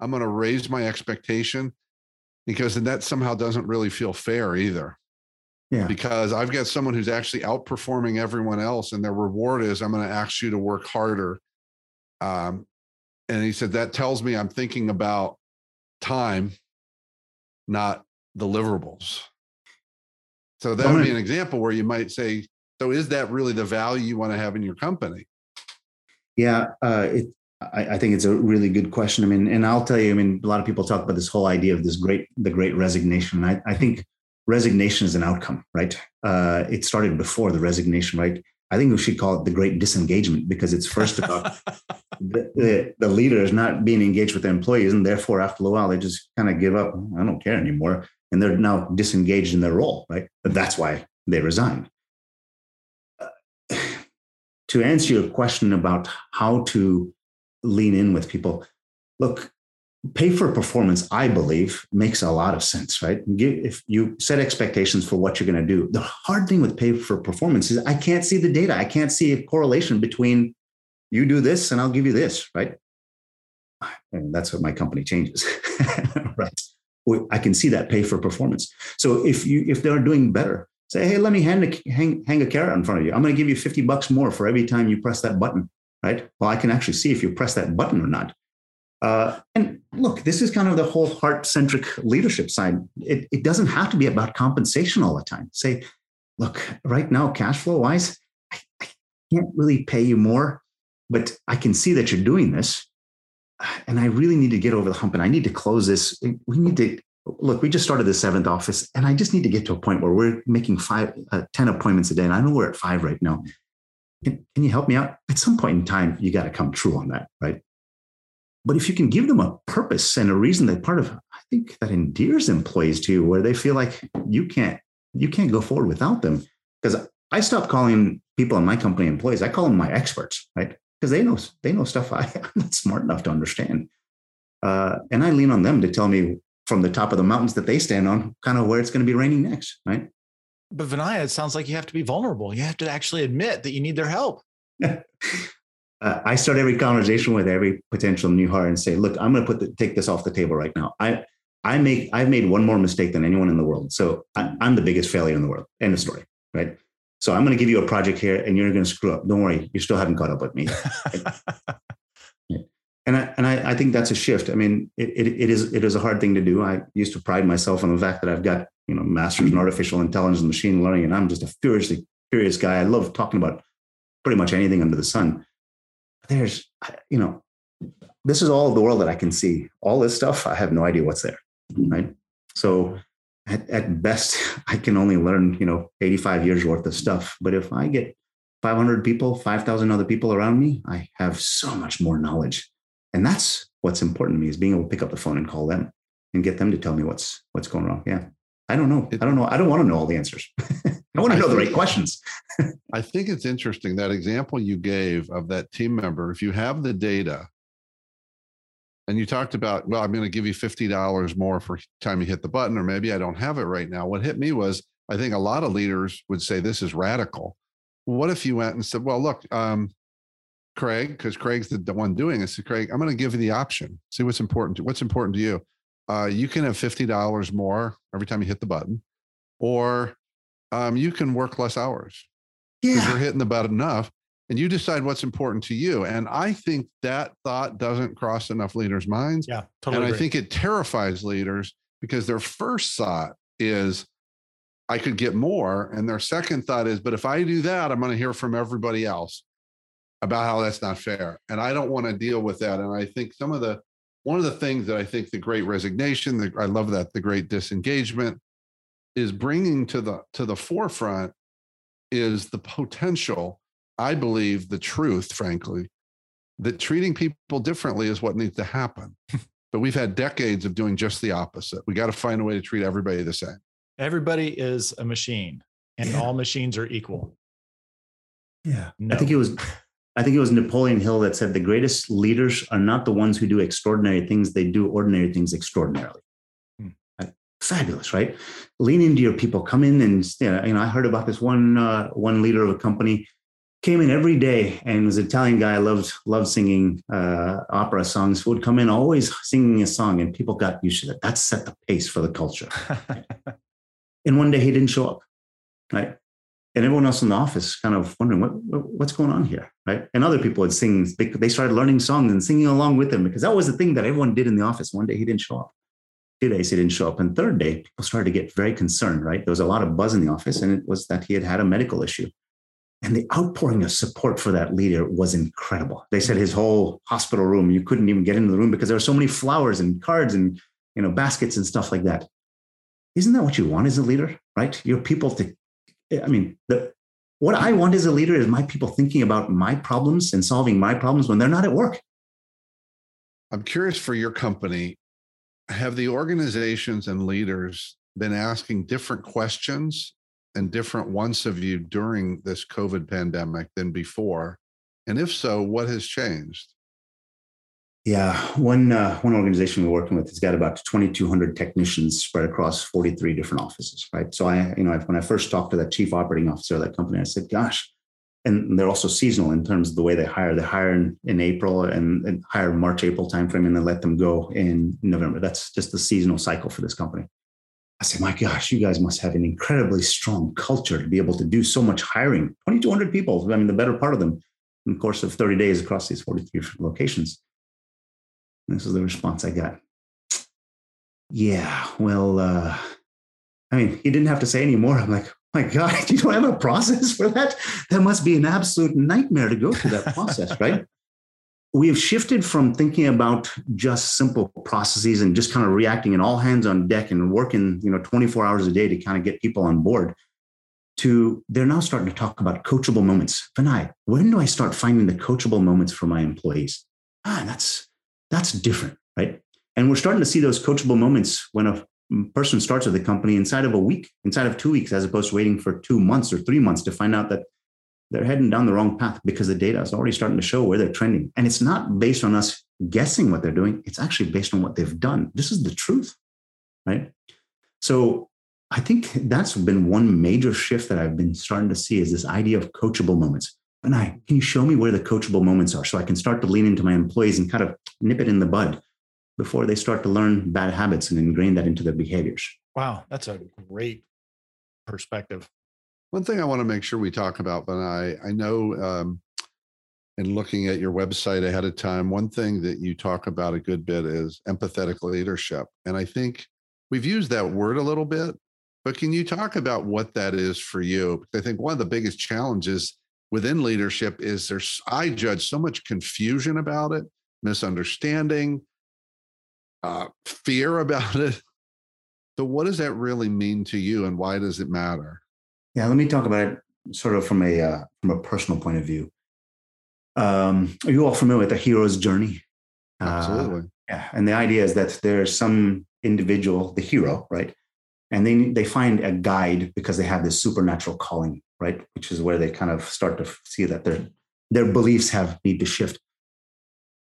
I'm going to raise my expectation because that somehow doesn't really feel fair either. Yeah. Because I've got someone who's actually outperforming everyone else, and their reward is I'm going to ask you to work harder. Um, and he said that tells me i'm thinking about time not deliverables so that would be an example where you might say so is that really the value you want to have in your company yeah uh, it, I, I, think it's a really good question i mean and i'll tell you i mean a lot of people talk about this whole idea of this great the great resignation I, I think resignation is an outcome right uh, it started before the resignation right I think we should call it the great disengagement because it's first about *laughs* the, the, the, leaders not being engaged with their employees. And therefore, after a while, they just kind of give up. I don't care anymore. And they're now disengaged in their role, right? But that's why they resign. Uh, *sighs* to answer your question about how to lean in with people, look, pay for performance, I believe, makes a lot of sense, right? If you set expectations for what you're going to do, the hard thing with pay for performance is I can't see the data. I can't see a correlation between you do this and I'll give you this, right? And that's what my company changes, *laughs* right? I can see that pay for performance. So if you if they're doing better, say, hey, let me hang a, hang, hang a carrot in front of you. I'm going to give you 50 bucks more for every time you press that button, right? Well, I can actually see if you press that button or not. Uh, and look, this is kind of the whole heart centric leadership side. It, it doesn't have to be about compensation all the time. Say, look, right now, cash flow wise, I, I can't really pay you more, but I can see that you're doing this. And I really need to get over the hump and I need to close this. We need to look, we just started the seventh office and I just need to get to a point where we're making five, uh, 10 appointments a day. And I know we're at five right now. Can, can you help me out? At some point in time, you got to come true on that, right? But if you can give them a purpose and a reason that part of, I think that endears employees to you where they feel like you can't, you can't go forward without them. Because I stopped calling people in my company employees. I call them my experts, right? Because they know, they know stuff *laughs* I, am not smart enough to understand. Uh, and I lean on them to tell me from the top of the mountains that they stand on, kind of where it's going to be raining next, right? But Vinaya, it sounds like you have to be vulnerable. You have to actually admit that you need their help. *laughs* uh, I start every conversation with every potential new hire and say, "Look, I'm going to put the, take this off the table right now. I I make I've made one more mistake than anyone in the world, so I, am the biggest failure in the world. End of story, right? So I'm going to give you a project here, and you're going to screw up. Don't worry, you still haven't caught up with me." *laughs* and I, and I, I, think that's a shift. I mean, it, it, it is it is a hard thing to do. I used to pride myself on the fact that I've got you know masters in artificial intelligence and machine learning, and I'm just a furiously curious guy. I love talking about pretty much anything under the sun there's, you know, this is all of the world that I can see. All this stuff, I have no idea what's there. Mm-hmm. Right. So at, at best, *laughs* I can only learn, you know, 85 years worth of stuff. But if I get 500 people, 5,000 other people around me, I have so much more knowledge. And that's what's important to me is being able to pick up the phone and call them and get them to tell me what's what's going wrong. Yeah. I don't know. I don't know. I don't want to know all the answers. *laughs* I want to know the right questions. *laughs* I think it's interesting that example you gave of that team member. If you have the data and you talked about, well, I'm going to give you $50 more for time you hit the button, or maybe I don't have it right now. What hit me was I think a lot of leaders would say this is radical. What if you went and said, well, look, um, Craig, because Craig's the, one doing this. So Craig, I'm going to give you the option. See what's important to what's important to you. Uh, you can have $50 more every time you hit the button, or um, you can work less hours because yeah. you're hitting the button enough and you decide what's important to you. And I think that thought doesn't cross enough leaders' minds. Yeah, totally. And agree. I think it terrifies leaders because their first thought is, I could get more. And their second thought is, but if I do that, I'm going to hear from everybody else about how that's not fair. And I don't want to deal with that. And I think some of the one of the things that I think the great resignation, the, I love that, the great disengagement is bringing to the to the forefront is the potential, I believe the truth, frankly, that treating people differently is what needs to happen. *laughs* but we've had decades of doing just the opposite. We got to find a way to treat everybody the same. Everybody is a machine and yeah. all machines are equal. Yeah. No. I think it was *laughs* I think it was Napoleon Hill that said the greatest leaders are not the ones who do extraordinary things, they do ordinary things extraordinarily. Hmm. Fabulous, right? Lean into your people. Come in and you know, I heard about this one uh, one leader of a company came in every day and was an Italian guy. loved loved singing uh, opera songs. Would come in always singing a song, and people got used to that. That set the pace for the culture. *laughs* and one day he didn't show up, right? And everyone else in the office kind of wondering what, what's going on here, right? And other people had sing. They, they started learning songs and singing along with him because that was the thing that everyone did in the office. One day he didn't show up. Two days he didn't show up, and third day people started to get very concerned. Right? There was a lot of buzz in the office, and it was that he had had a medical issue. And the outpouring of support for that leader was incredible. They said his whole hospital room, you couldn't even get into the room because there were so many flowers and cards and you know baskets and stuff like that isn't that what you want as a leader right your people to i mean the what i want as a leader is my people thinking about my problems and solving my problems when they're not at work. I'm curious for your company. Have the organizations and leaders been asking different questions and different wants of you during this covid pandemic than before? And if so what has changed yeah, one uh, one organization we're working with has got about 2,200 technicians spread across 43 different offices. Right. So I, you know, when I first talked to that chief operating officer of that company, I said, "Gosh," and they're also seasonal in terms of the way they hire. They hire in, in April and, and hire March April timeframe, and then let them go in November. That's just the seasonal cycle for this company. I said, "My gosh, you guys must have an incredibly strong culture to be able to do so much hiring. 2,200 people. I mean, the better part of them in the course of 30 days across these 43 different locations." This is the response I got. Yeah, well, uh, I mean, he didn't have to say any more. I'm like, my God, *laughs* you don't have a process for that? That must be an absolute nightmare to go through that process, right? *laughs* We have shifted from thinking about just simple processes and just kind of reacting and all hands on deck and working, you know, 24 hours a day to kind of get people on board to they're now starting to talk about coachable moments. Vinay, when do I start finding the coachable moments for my employees? Ah, that's that's different, right? And we're starting to see those coachable moments when a person starts with a company inside of a week, inside of two weeks, as opposed to waiting for two months or three months to find out that they're heading down the wrong path because the data is already starting to show where they're trending. And it's not based on us guessing what they're doing, it's actually based on what they've done. This is the truth, right? So I think that's been one major shift that I've been starting to see is this idea of coachable moments. And I can you show me where the coachable moments are so I can start to lean into my employees and kind of nip it in the bud before they start to learn bad habits and ingrain that into their behaviors. Wow, that's a great perspective. One thing I want to make sure we talk about, but I I know um, in looking at your website ahead of time, one thing that you talk about a good bit is empathetic leadership, and I think we've used that word a little bit. But can you talk about what that is for you? Because I think one of the biggest challenges within leadership is there's I judge so much confusion about it, misunderstanding, uh, fear about *laughs* it. So, what does that really mean to you, and why does it matter? Yeah, let me talk about it sort of from a uh, from a personal point of view. Um, are you all familiar with the hero's journey? Absolutely. Uh, yeah, and the idea is that there's some individual, the hero, right? And they they find a guide because they have this supernatural calling right? Which is where they kind of start to see that their their beliefs have need to shift.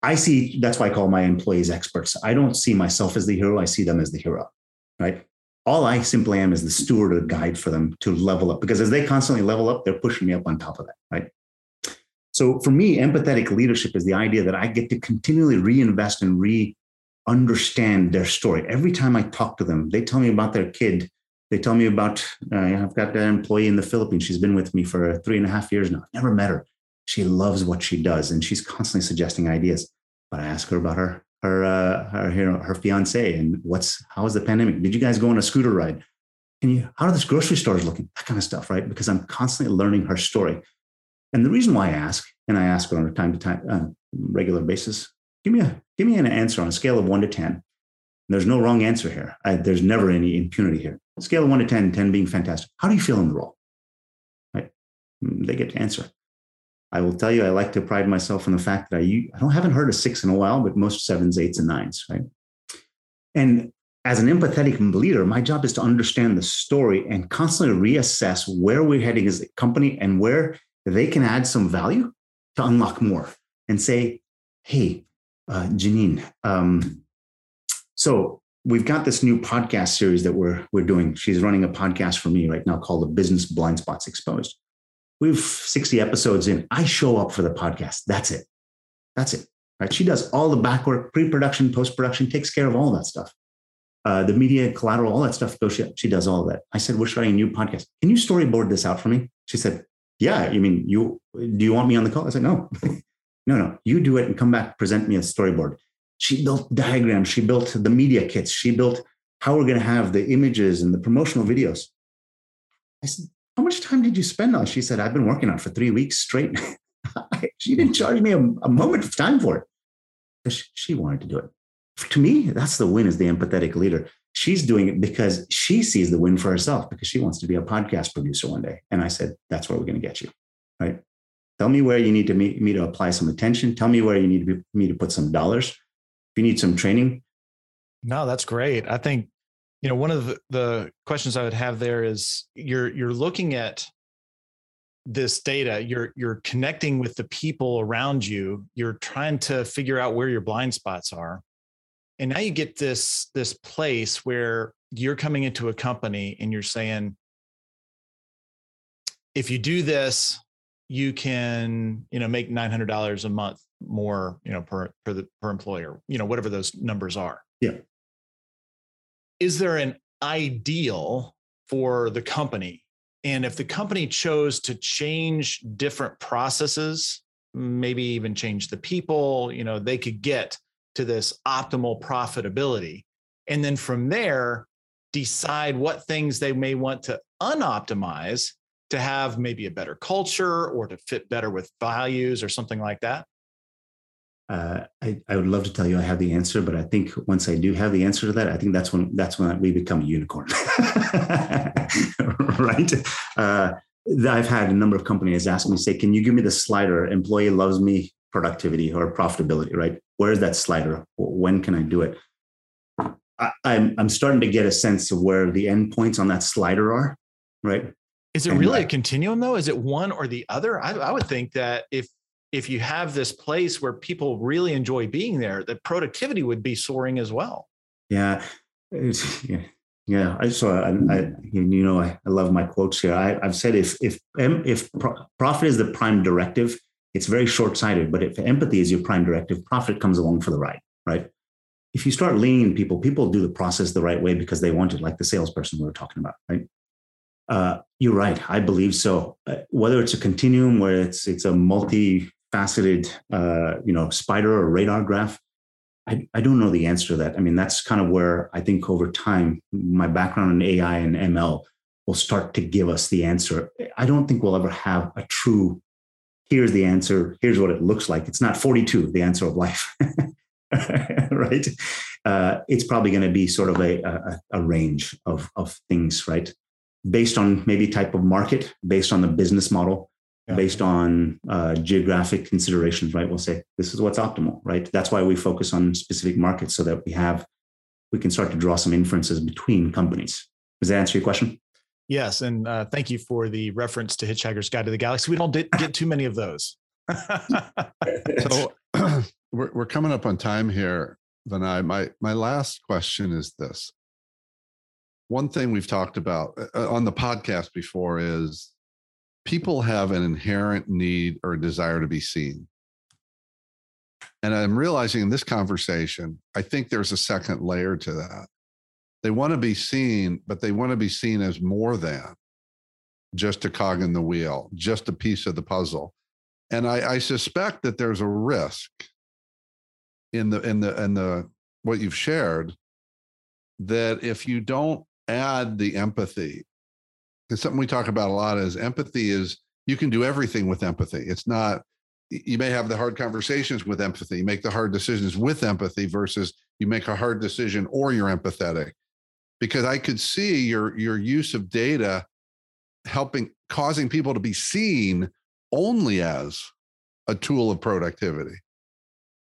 I see that's why I call my employees experts. I don't see myself as the hero, I see them as the hero, right? All I simply am is the steward or guide for them to level up because as they constantly level up, they're pushing me up on top of that, right? So for me, empathetic leadership is the idea that I get to continually reinvest and re understand their story. Every time I talk to them, they tell me about their kid they tell me about uh, I've got an employee in the Philippines. She's been with me for three and a half years now. I've Never met her. She loves what she does, and she's constantly suggesting ideas. But I ask her about her her uh, her her, her fiance and what's how is the pandemic? Did you guys go on a scooter ride? Can you how are the grocery stores looking? That kind of stuff, right? Because I'm constantly learning her story. And the reason why I ask, and I ask her on a time to time uh, regular basis, give me a give me an answer on a scale of one to ten. There's no wrong answer here. I, there's never any impunity here. Scale of one to 10, 10 being fantastic. How do you feel in the role? Right? Mm, they get to answer. I will tell you, I like to pride myself on the fact that I, I don't haven't heard a six in a while, but most sevens, eights, and nines, right? And as an empathetic leader, my job is to understand the story and constantly reassess where we're heading as a company and where they can add some value to unlock more and say, hey, uh, Janine, um, so we've got this new podcast series that we're we're doing. She's running a podcast for me right now called the Business Blind Spots Exposed. We've 60 episodes in. I show up for the podcast. That's it. That's it. Right. She does all the back work, pre-production, post-production, takes care of all that stuff. Uh, the media collateral, all that stuff. Goes, she, she does all that. I said, we're starting a new podcast. Can you storyboard this out for me? She said, yeah. You mean you do you want me on the call? I said, no. *laughs* no, no. You do it and come back, present me a storyboard. She built diagrams. She built the media kits. She built how we're going to have the images and the promotional videos. I said, How much time did you spend on? She said, I've been working on it for three weeks straight. *laughs* she didn't charge me a, a, moment of time for it. She, she wanted to do it. To me, that's the win as the empathetic leader. She's doing it because she sees the win for herself because she wants to be a podcast producer one day. And I said, That's where we're going to get you. Right. Tell me where you need to me, me to apply some attention. Tell me where you need to be, me to put some dollars If you need some training. No, that's great. I think, you know, one of the, the questions I would have there is you're you're looking at this data, you're you're connecting with the people around you, you're trying to figure out where your blind spots are. And now you get this this place where you're coming into a company and you're saying, if you do this, you can, you know, make $900 a month more, you know, per per the per employer, you know, whatever those numbers are. Yeah. Is there an ideal for the company? And if the company chose to change different processes, maybe even change the people, you know, they could get to this optimal profitability. And then from there, decide what things they may want to unoptimize to have maybe a better culture or to fit better with values or something like that? uh, I, I would love to tell you I have the answer, but I think once I do have the answer to that, I think that's when that's when we become a unicorn, *laughs* right? Uh, I've had a number of companies ask me, say, "Can you give me the slider? Employee loves me, productivity or profitability, right? Where is that slider? When can I do it?" I, I'm I'm starting to get a sense of where the endpoints on that slider are, right? Is it really a continuum though? Is it one or the other? I, I would think that if if you have this place where people really enjoy being there, that productivity would be soaring as well. Yeah. yeah. Yeah, I so I, I, mm. you know I, I love my quotes here. I, have said if if if profit is the prime directive, it's very short sighted. But if empathy is your prime directive, profit comes along for the ride, right? If you start leaning people, people do the process the right way because they want it, like the salesperson we were talking about, right? Uh, you're right. I believe so. Uh, whether it's a continuum where it's it's a multi faceted, uh, you know, spider or radar graph? I, I don't know the answer to that. I mean, that's kind of where I think over time, my background in AI and ML will start to give us the answer. I don't think we'll ever have a true, here's the answer, here's what it looks like. It's not 42, the answer of life, *laughs* right? Uh, it's probably going to be sort of a, a, a range of, of things, right? Based on maybe type of market, based on the business model, yeah. based on uh, geographic considerations, right? We'll say this is what's optimal, right? That's why we focus on specific markets so that we have we can start to draw some inferences between companies. Does that answer your question? Yes, and uh, thank you for the reference to Hitchhiker's Guide to the Galaxy. We don't get too many of those. *laughs* so *clears throat* we're we're coming up on time here, Vinay. My my last question is this. One thing we've talked about uh, on the podcast before is people have an inherent need or desire to be seen. And I'm realizing in this conversation, I think there's a second layer to that. They want to be seen, but they want to be seen as more than just a cog in the wheel, just a piece of the puzzle. And I, I suspect that there's a risk in the in the in the what you've shared that if you don't add the empathy it's something we talk about a lot is empathy is you can do everything with empathy. It's not you may have the hard conversations with empathy, you make the hard decisions with empathy versus you make a hard decision or you're empathetic. Because I could see your your use of data helping causing people to be seen only as a tool of productivity.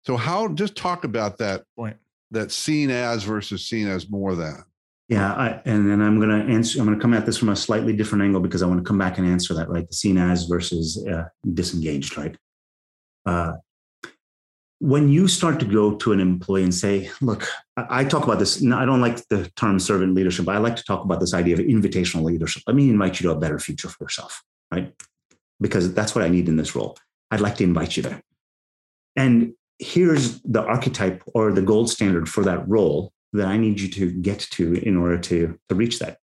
So how just talk about that point that seen as versus seen as more than. Yeah, I, and then I'm going to answer. I'm going to come at this from a slightly different angle because I want to come back and answer that. Right, the seen as versus uh, disengaged. Right. Uh, when you start to go to an employee and say, "Look, I, I talk about this. I don't like the term servant leadership, but I like to talk about this idea of invitational leadership. Let me invite you to a better future for yourself." Right, because that's what I need in this role. I'd like to invite you there. And here's the archetype or the gold standard for that role that I need you to get to in order to, to reach that.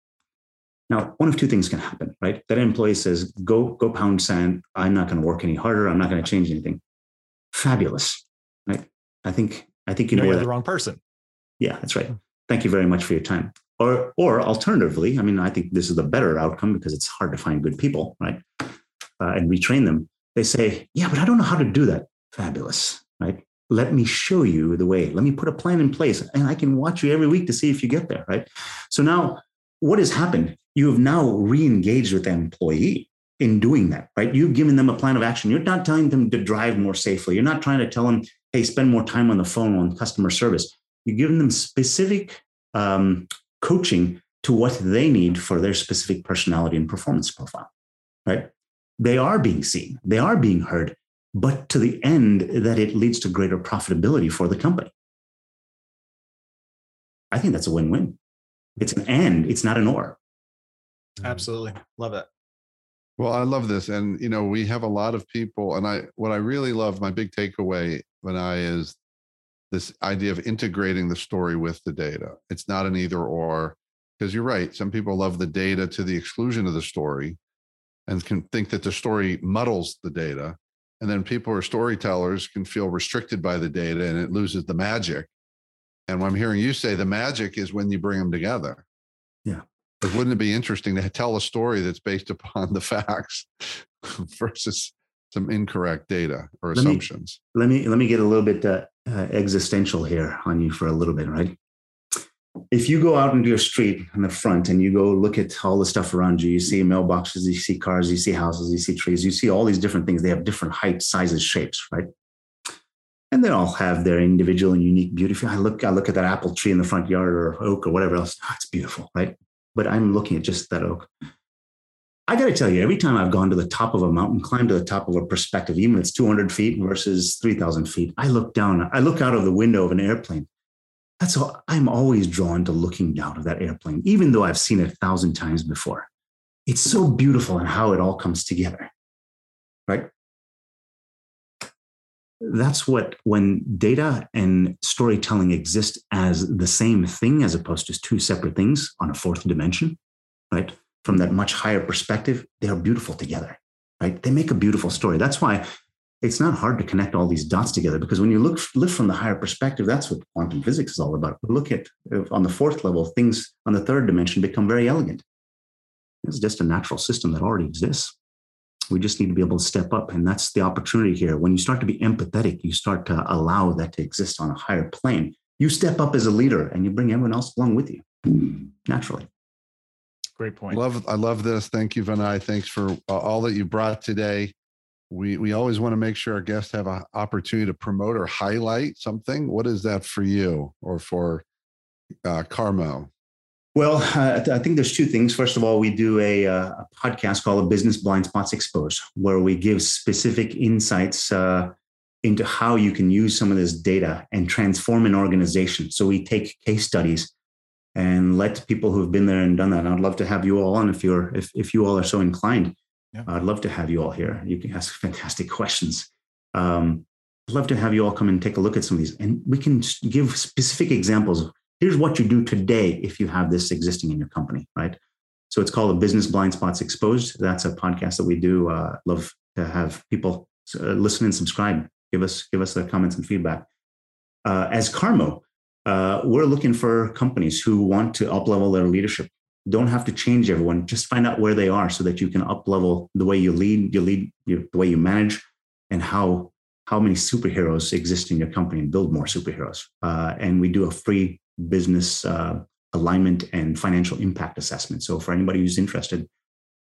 Now, one of two things can happen, right? That employee says, go, go pound sand. I'm not going to work any harder. I'm not going to change anything. Fabulous. Right. I think, I think you know, you're the wrong person. Yeah, that's right. Thank you very much for your time. Or, or alternatively, I mean, I think this is the better outcome because it's hard to find good people, right? Uh, and retrain them. They say, yeah, but I don't know how to do that. Fabulous, right? Let me show you the way. Let me put a plan in place and I can watch you every week to see if you get there. Right. So now what has happened? You have now re-engaged with the employee in doing that, right? You've given them a plan of action. You're not telling them to drive more safely. You're not trying to tell them, hey, spend more time on the phone on customer service. You're giving them specific um, coaching to what they need for their specific personality and performance profile, right? They are being seen, they are being heard, but to the end that it leads to greater profitability for the company. I think that's a win win. It's an and, it's not an or. Mm. Absolutely. Love it. Well, I love this. And, you know, we have a lot of people. And I, what I really love, my big takeaway when I is this idea of integrating the story with the data. It's not an either or, because you're right. Some people love the data to the exclusion of the story and can think that the story muddles the data and then people who are storytellers can feel restricted by the data and it loses the magic. And what i'm hearing you say the magic is when you bring them together. Yeah. But wouldn't it be interesting to tell a story that's based upon the *laughs* facts versus some incorrect data or let assumptions? me, let me let me get a little bit uh, uh, existential here on you for a little bit right if you go out into your street in the front and you go look at all the stuff around you, you see mailboxes, you see cars, you see houses, you see trees, you see all these different things. They have different heights, sizes, shapes, right? And they all have their individual and unique beauty. I look, I look at that apple tree in the front yard or oak or whatever else. Oh, it's beautiful, right? But I'm looking at just that oak. I got to tell you, every time I've gone to the top of a mountain, climbed to the top of a perspective, even if it's 200 feet versus 3,000 feet, I look down, I look out of the window of an airplane that's all i'm always drawn to looking down at that airplane even though i've seen it a thousand times before. It's so beautiful and how it all comes together right? That's what when data and storytelling exist as the same thing as opposed to two separate things on a fourth dimension right? From that much higher perspective they are beautiful together right? They make a beautiful story. That's why it's not hard to connect all these dots together because when you look live from the higher perspective, that's what quantum physics is all about. look at on the fourth level, things on the third dimension become very elegant. It's just a natural system that already exists. We just need to be able to step up. And that's the opportunity here. When you start to be empathetic, you start to allow that to exist on a higher plane. You step up as a leader and you bring everyone else along with you naturally. Great point. Love, I love this. Thank you, Vinay. Thanks for uh, all that you brought today we we always want to make sure our guests have an opportunity to promote or highlight something. What is that for you or for uh, Carmo? Well, I think there's two things. First of all, we do a, uh, a, podcast called "A Business Blind Spots Exposed," where we give specific insights uh, into how you can use some of this data and transform an organization. So we take case studies and let people who've been there and done that. And I'd love to have you all on if you're if if you all are so inclined yeah. I'd love to have you all here. You can ask *laughs* fantastic questions. Um, I'd love to have you all come and take a look at some of these, and we can give specific examples. Here's what you do today if you have this existing in your company, right? So it's called a Business Blind Spots Exposed. That's a podcast that we do. Uh, love to have people uh, listen and subscribe. Give us give us the comments and feedback. Uh, as Carmo, uh, we're looking for companies who want to uplevel their leadership don't have to change everyone just find out where they are so that you can up level the way you lead you lead the way you manage and how how many superheroes exist in your company and build more superheroes. Uh, and we do a free business uh, alignment and financial impact assessment. So for anybody who's interested,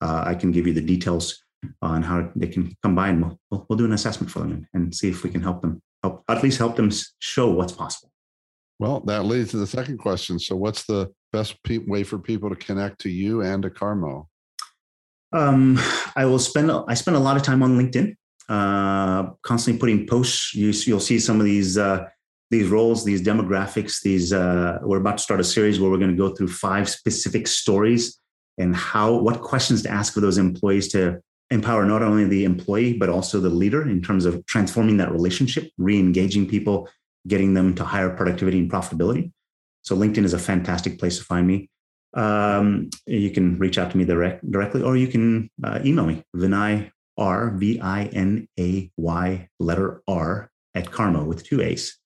uh, I can give you the details on how they can by and we'll, we'll do an assessment for them and see if we can help them help at least help them show what's possible. Well, that leads to the second question. So, what's the best pe- way for people to connect to you and to Caarmo? Um, I will spend I spend a lot of time on LinkedIn, uh, constantly putting posts. You, you'll see some of these uh, these roles, these demographics. These uh, we're about to start a series where we're going to go through five specific stories and how what questions to ask of those employees to empower not only the employee but also the leader in terms of transforming that relationship, re-engaging people, getting them to higher productivity and profitability. So LinkedIn is a fantastic place to find me. Um, you can reach out to me direct, directly, or you can uh, email me, Vinay R V I N A Y letter R at Caarmo with two A's,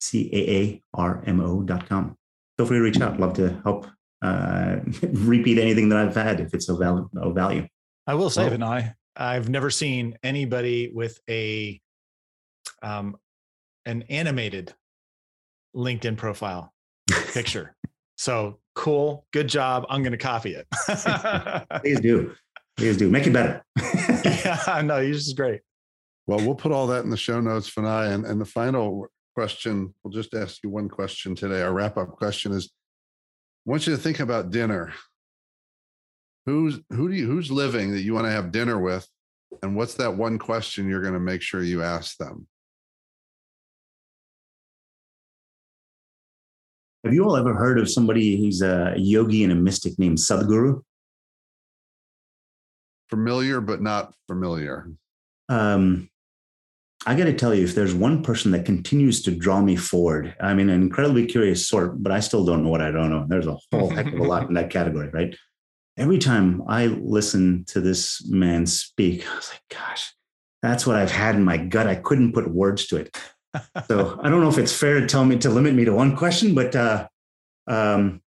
C A A R M O dot com. Feel free to reach out. Love to help uh, *laughs* repeat anything that I've had if it's of value. Of value. I will say, well, Vinay, I've never seen anybody with a um, an animated LinkedIn profile picture. So cool, good job. I'm going to copy it. *laughs* Please do. Please do. Make it better. *laughs* yeah, no, you're just great. Well, we'll put all that in the show notes, Vinay. And, and the final question, we'll just ask you one question today. Our wrap up question is I want you to think about dinner. Who's who do you who's living that you want to have dinner with? And what's that one question you're going to make sure you ask them? Have you all ever heard of somebody who's a yogi and a mystic named Sadhguru? Familiar, but not familiar. Um, I got to tell you, if there's one person that continues to draw me forward, I mean, an incredibly curious sort, but I still don't know what I don't know. There's a whole heck of a lot in that category, right? Every time I listen to this man speak, I was like, gosh, that's what I've had in my gut. I couldn't put words to it so I don't know if it's fair to tell me to limit me to one question, but uh, um,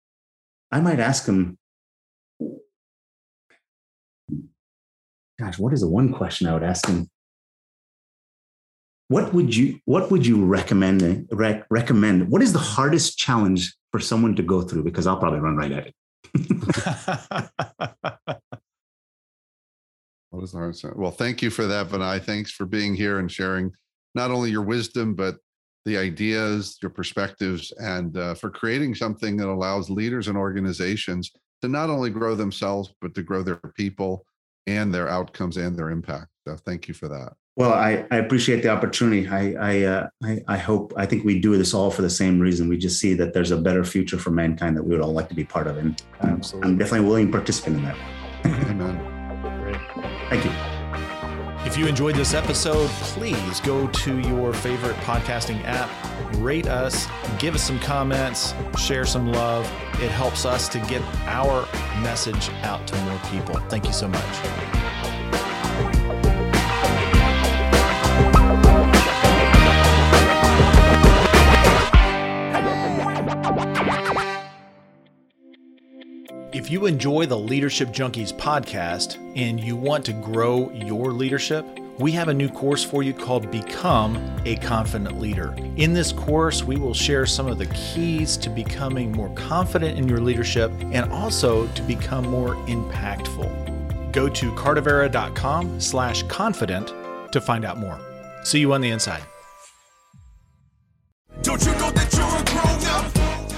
I might ask him. Gosh, what is the one question I would ask him? What would you What would you recommend? Rec- recommend? What is the hardest challenge for someone to go through? Because I'll probably run right at it. *laughs* what is the hardest? Well, thank you for that, Vinay. Thanks for being here and sharing not only your wisdom, but the ideas, your perspectives, and uh, for creating something that allows leaders and organizations to not only grow themselves, but to grow their people and their outcomes and their impact. So thank you for that. Well, I, I appreciate the opportunity. I I, uh, I, I hope I think we do this all for the same reason. We just see that there's a better future for mankind that we would all like to be part of, and I'm, I'm definitely a willing participant in that. Amen. Great. *laughs* Thank you. If you enjoyed this episode, please go to your favorite podcasting app, rate us, give us some comments, share some love. It helps us to get our message out to more people. Thank you so much. If you enjoy the Leadership Junkies podcast and you want to grow your leadership, we have a new course for you called Become a Confident Leader. In this course, we will share some of the keys to becoming more confident in your leadership and also to become more impactful. Go to cardavera.com slash confident to find out more. See you on the inside.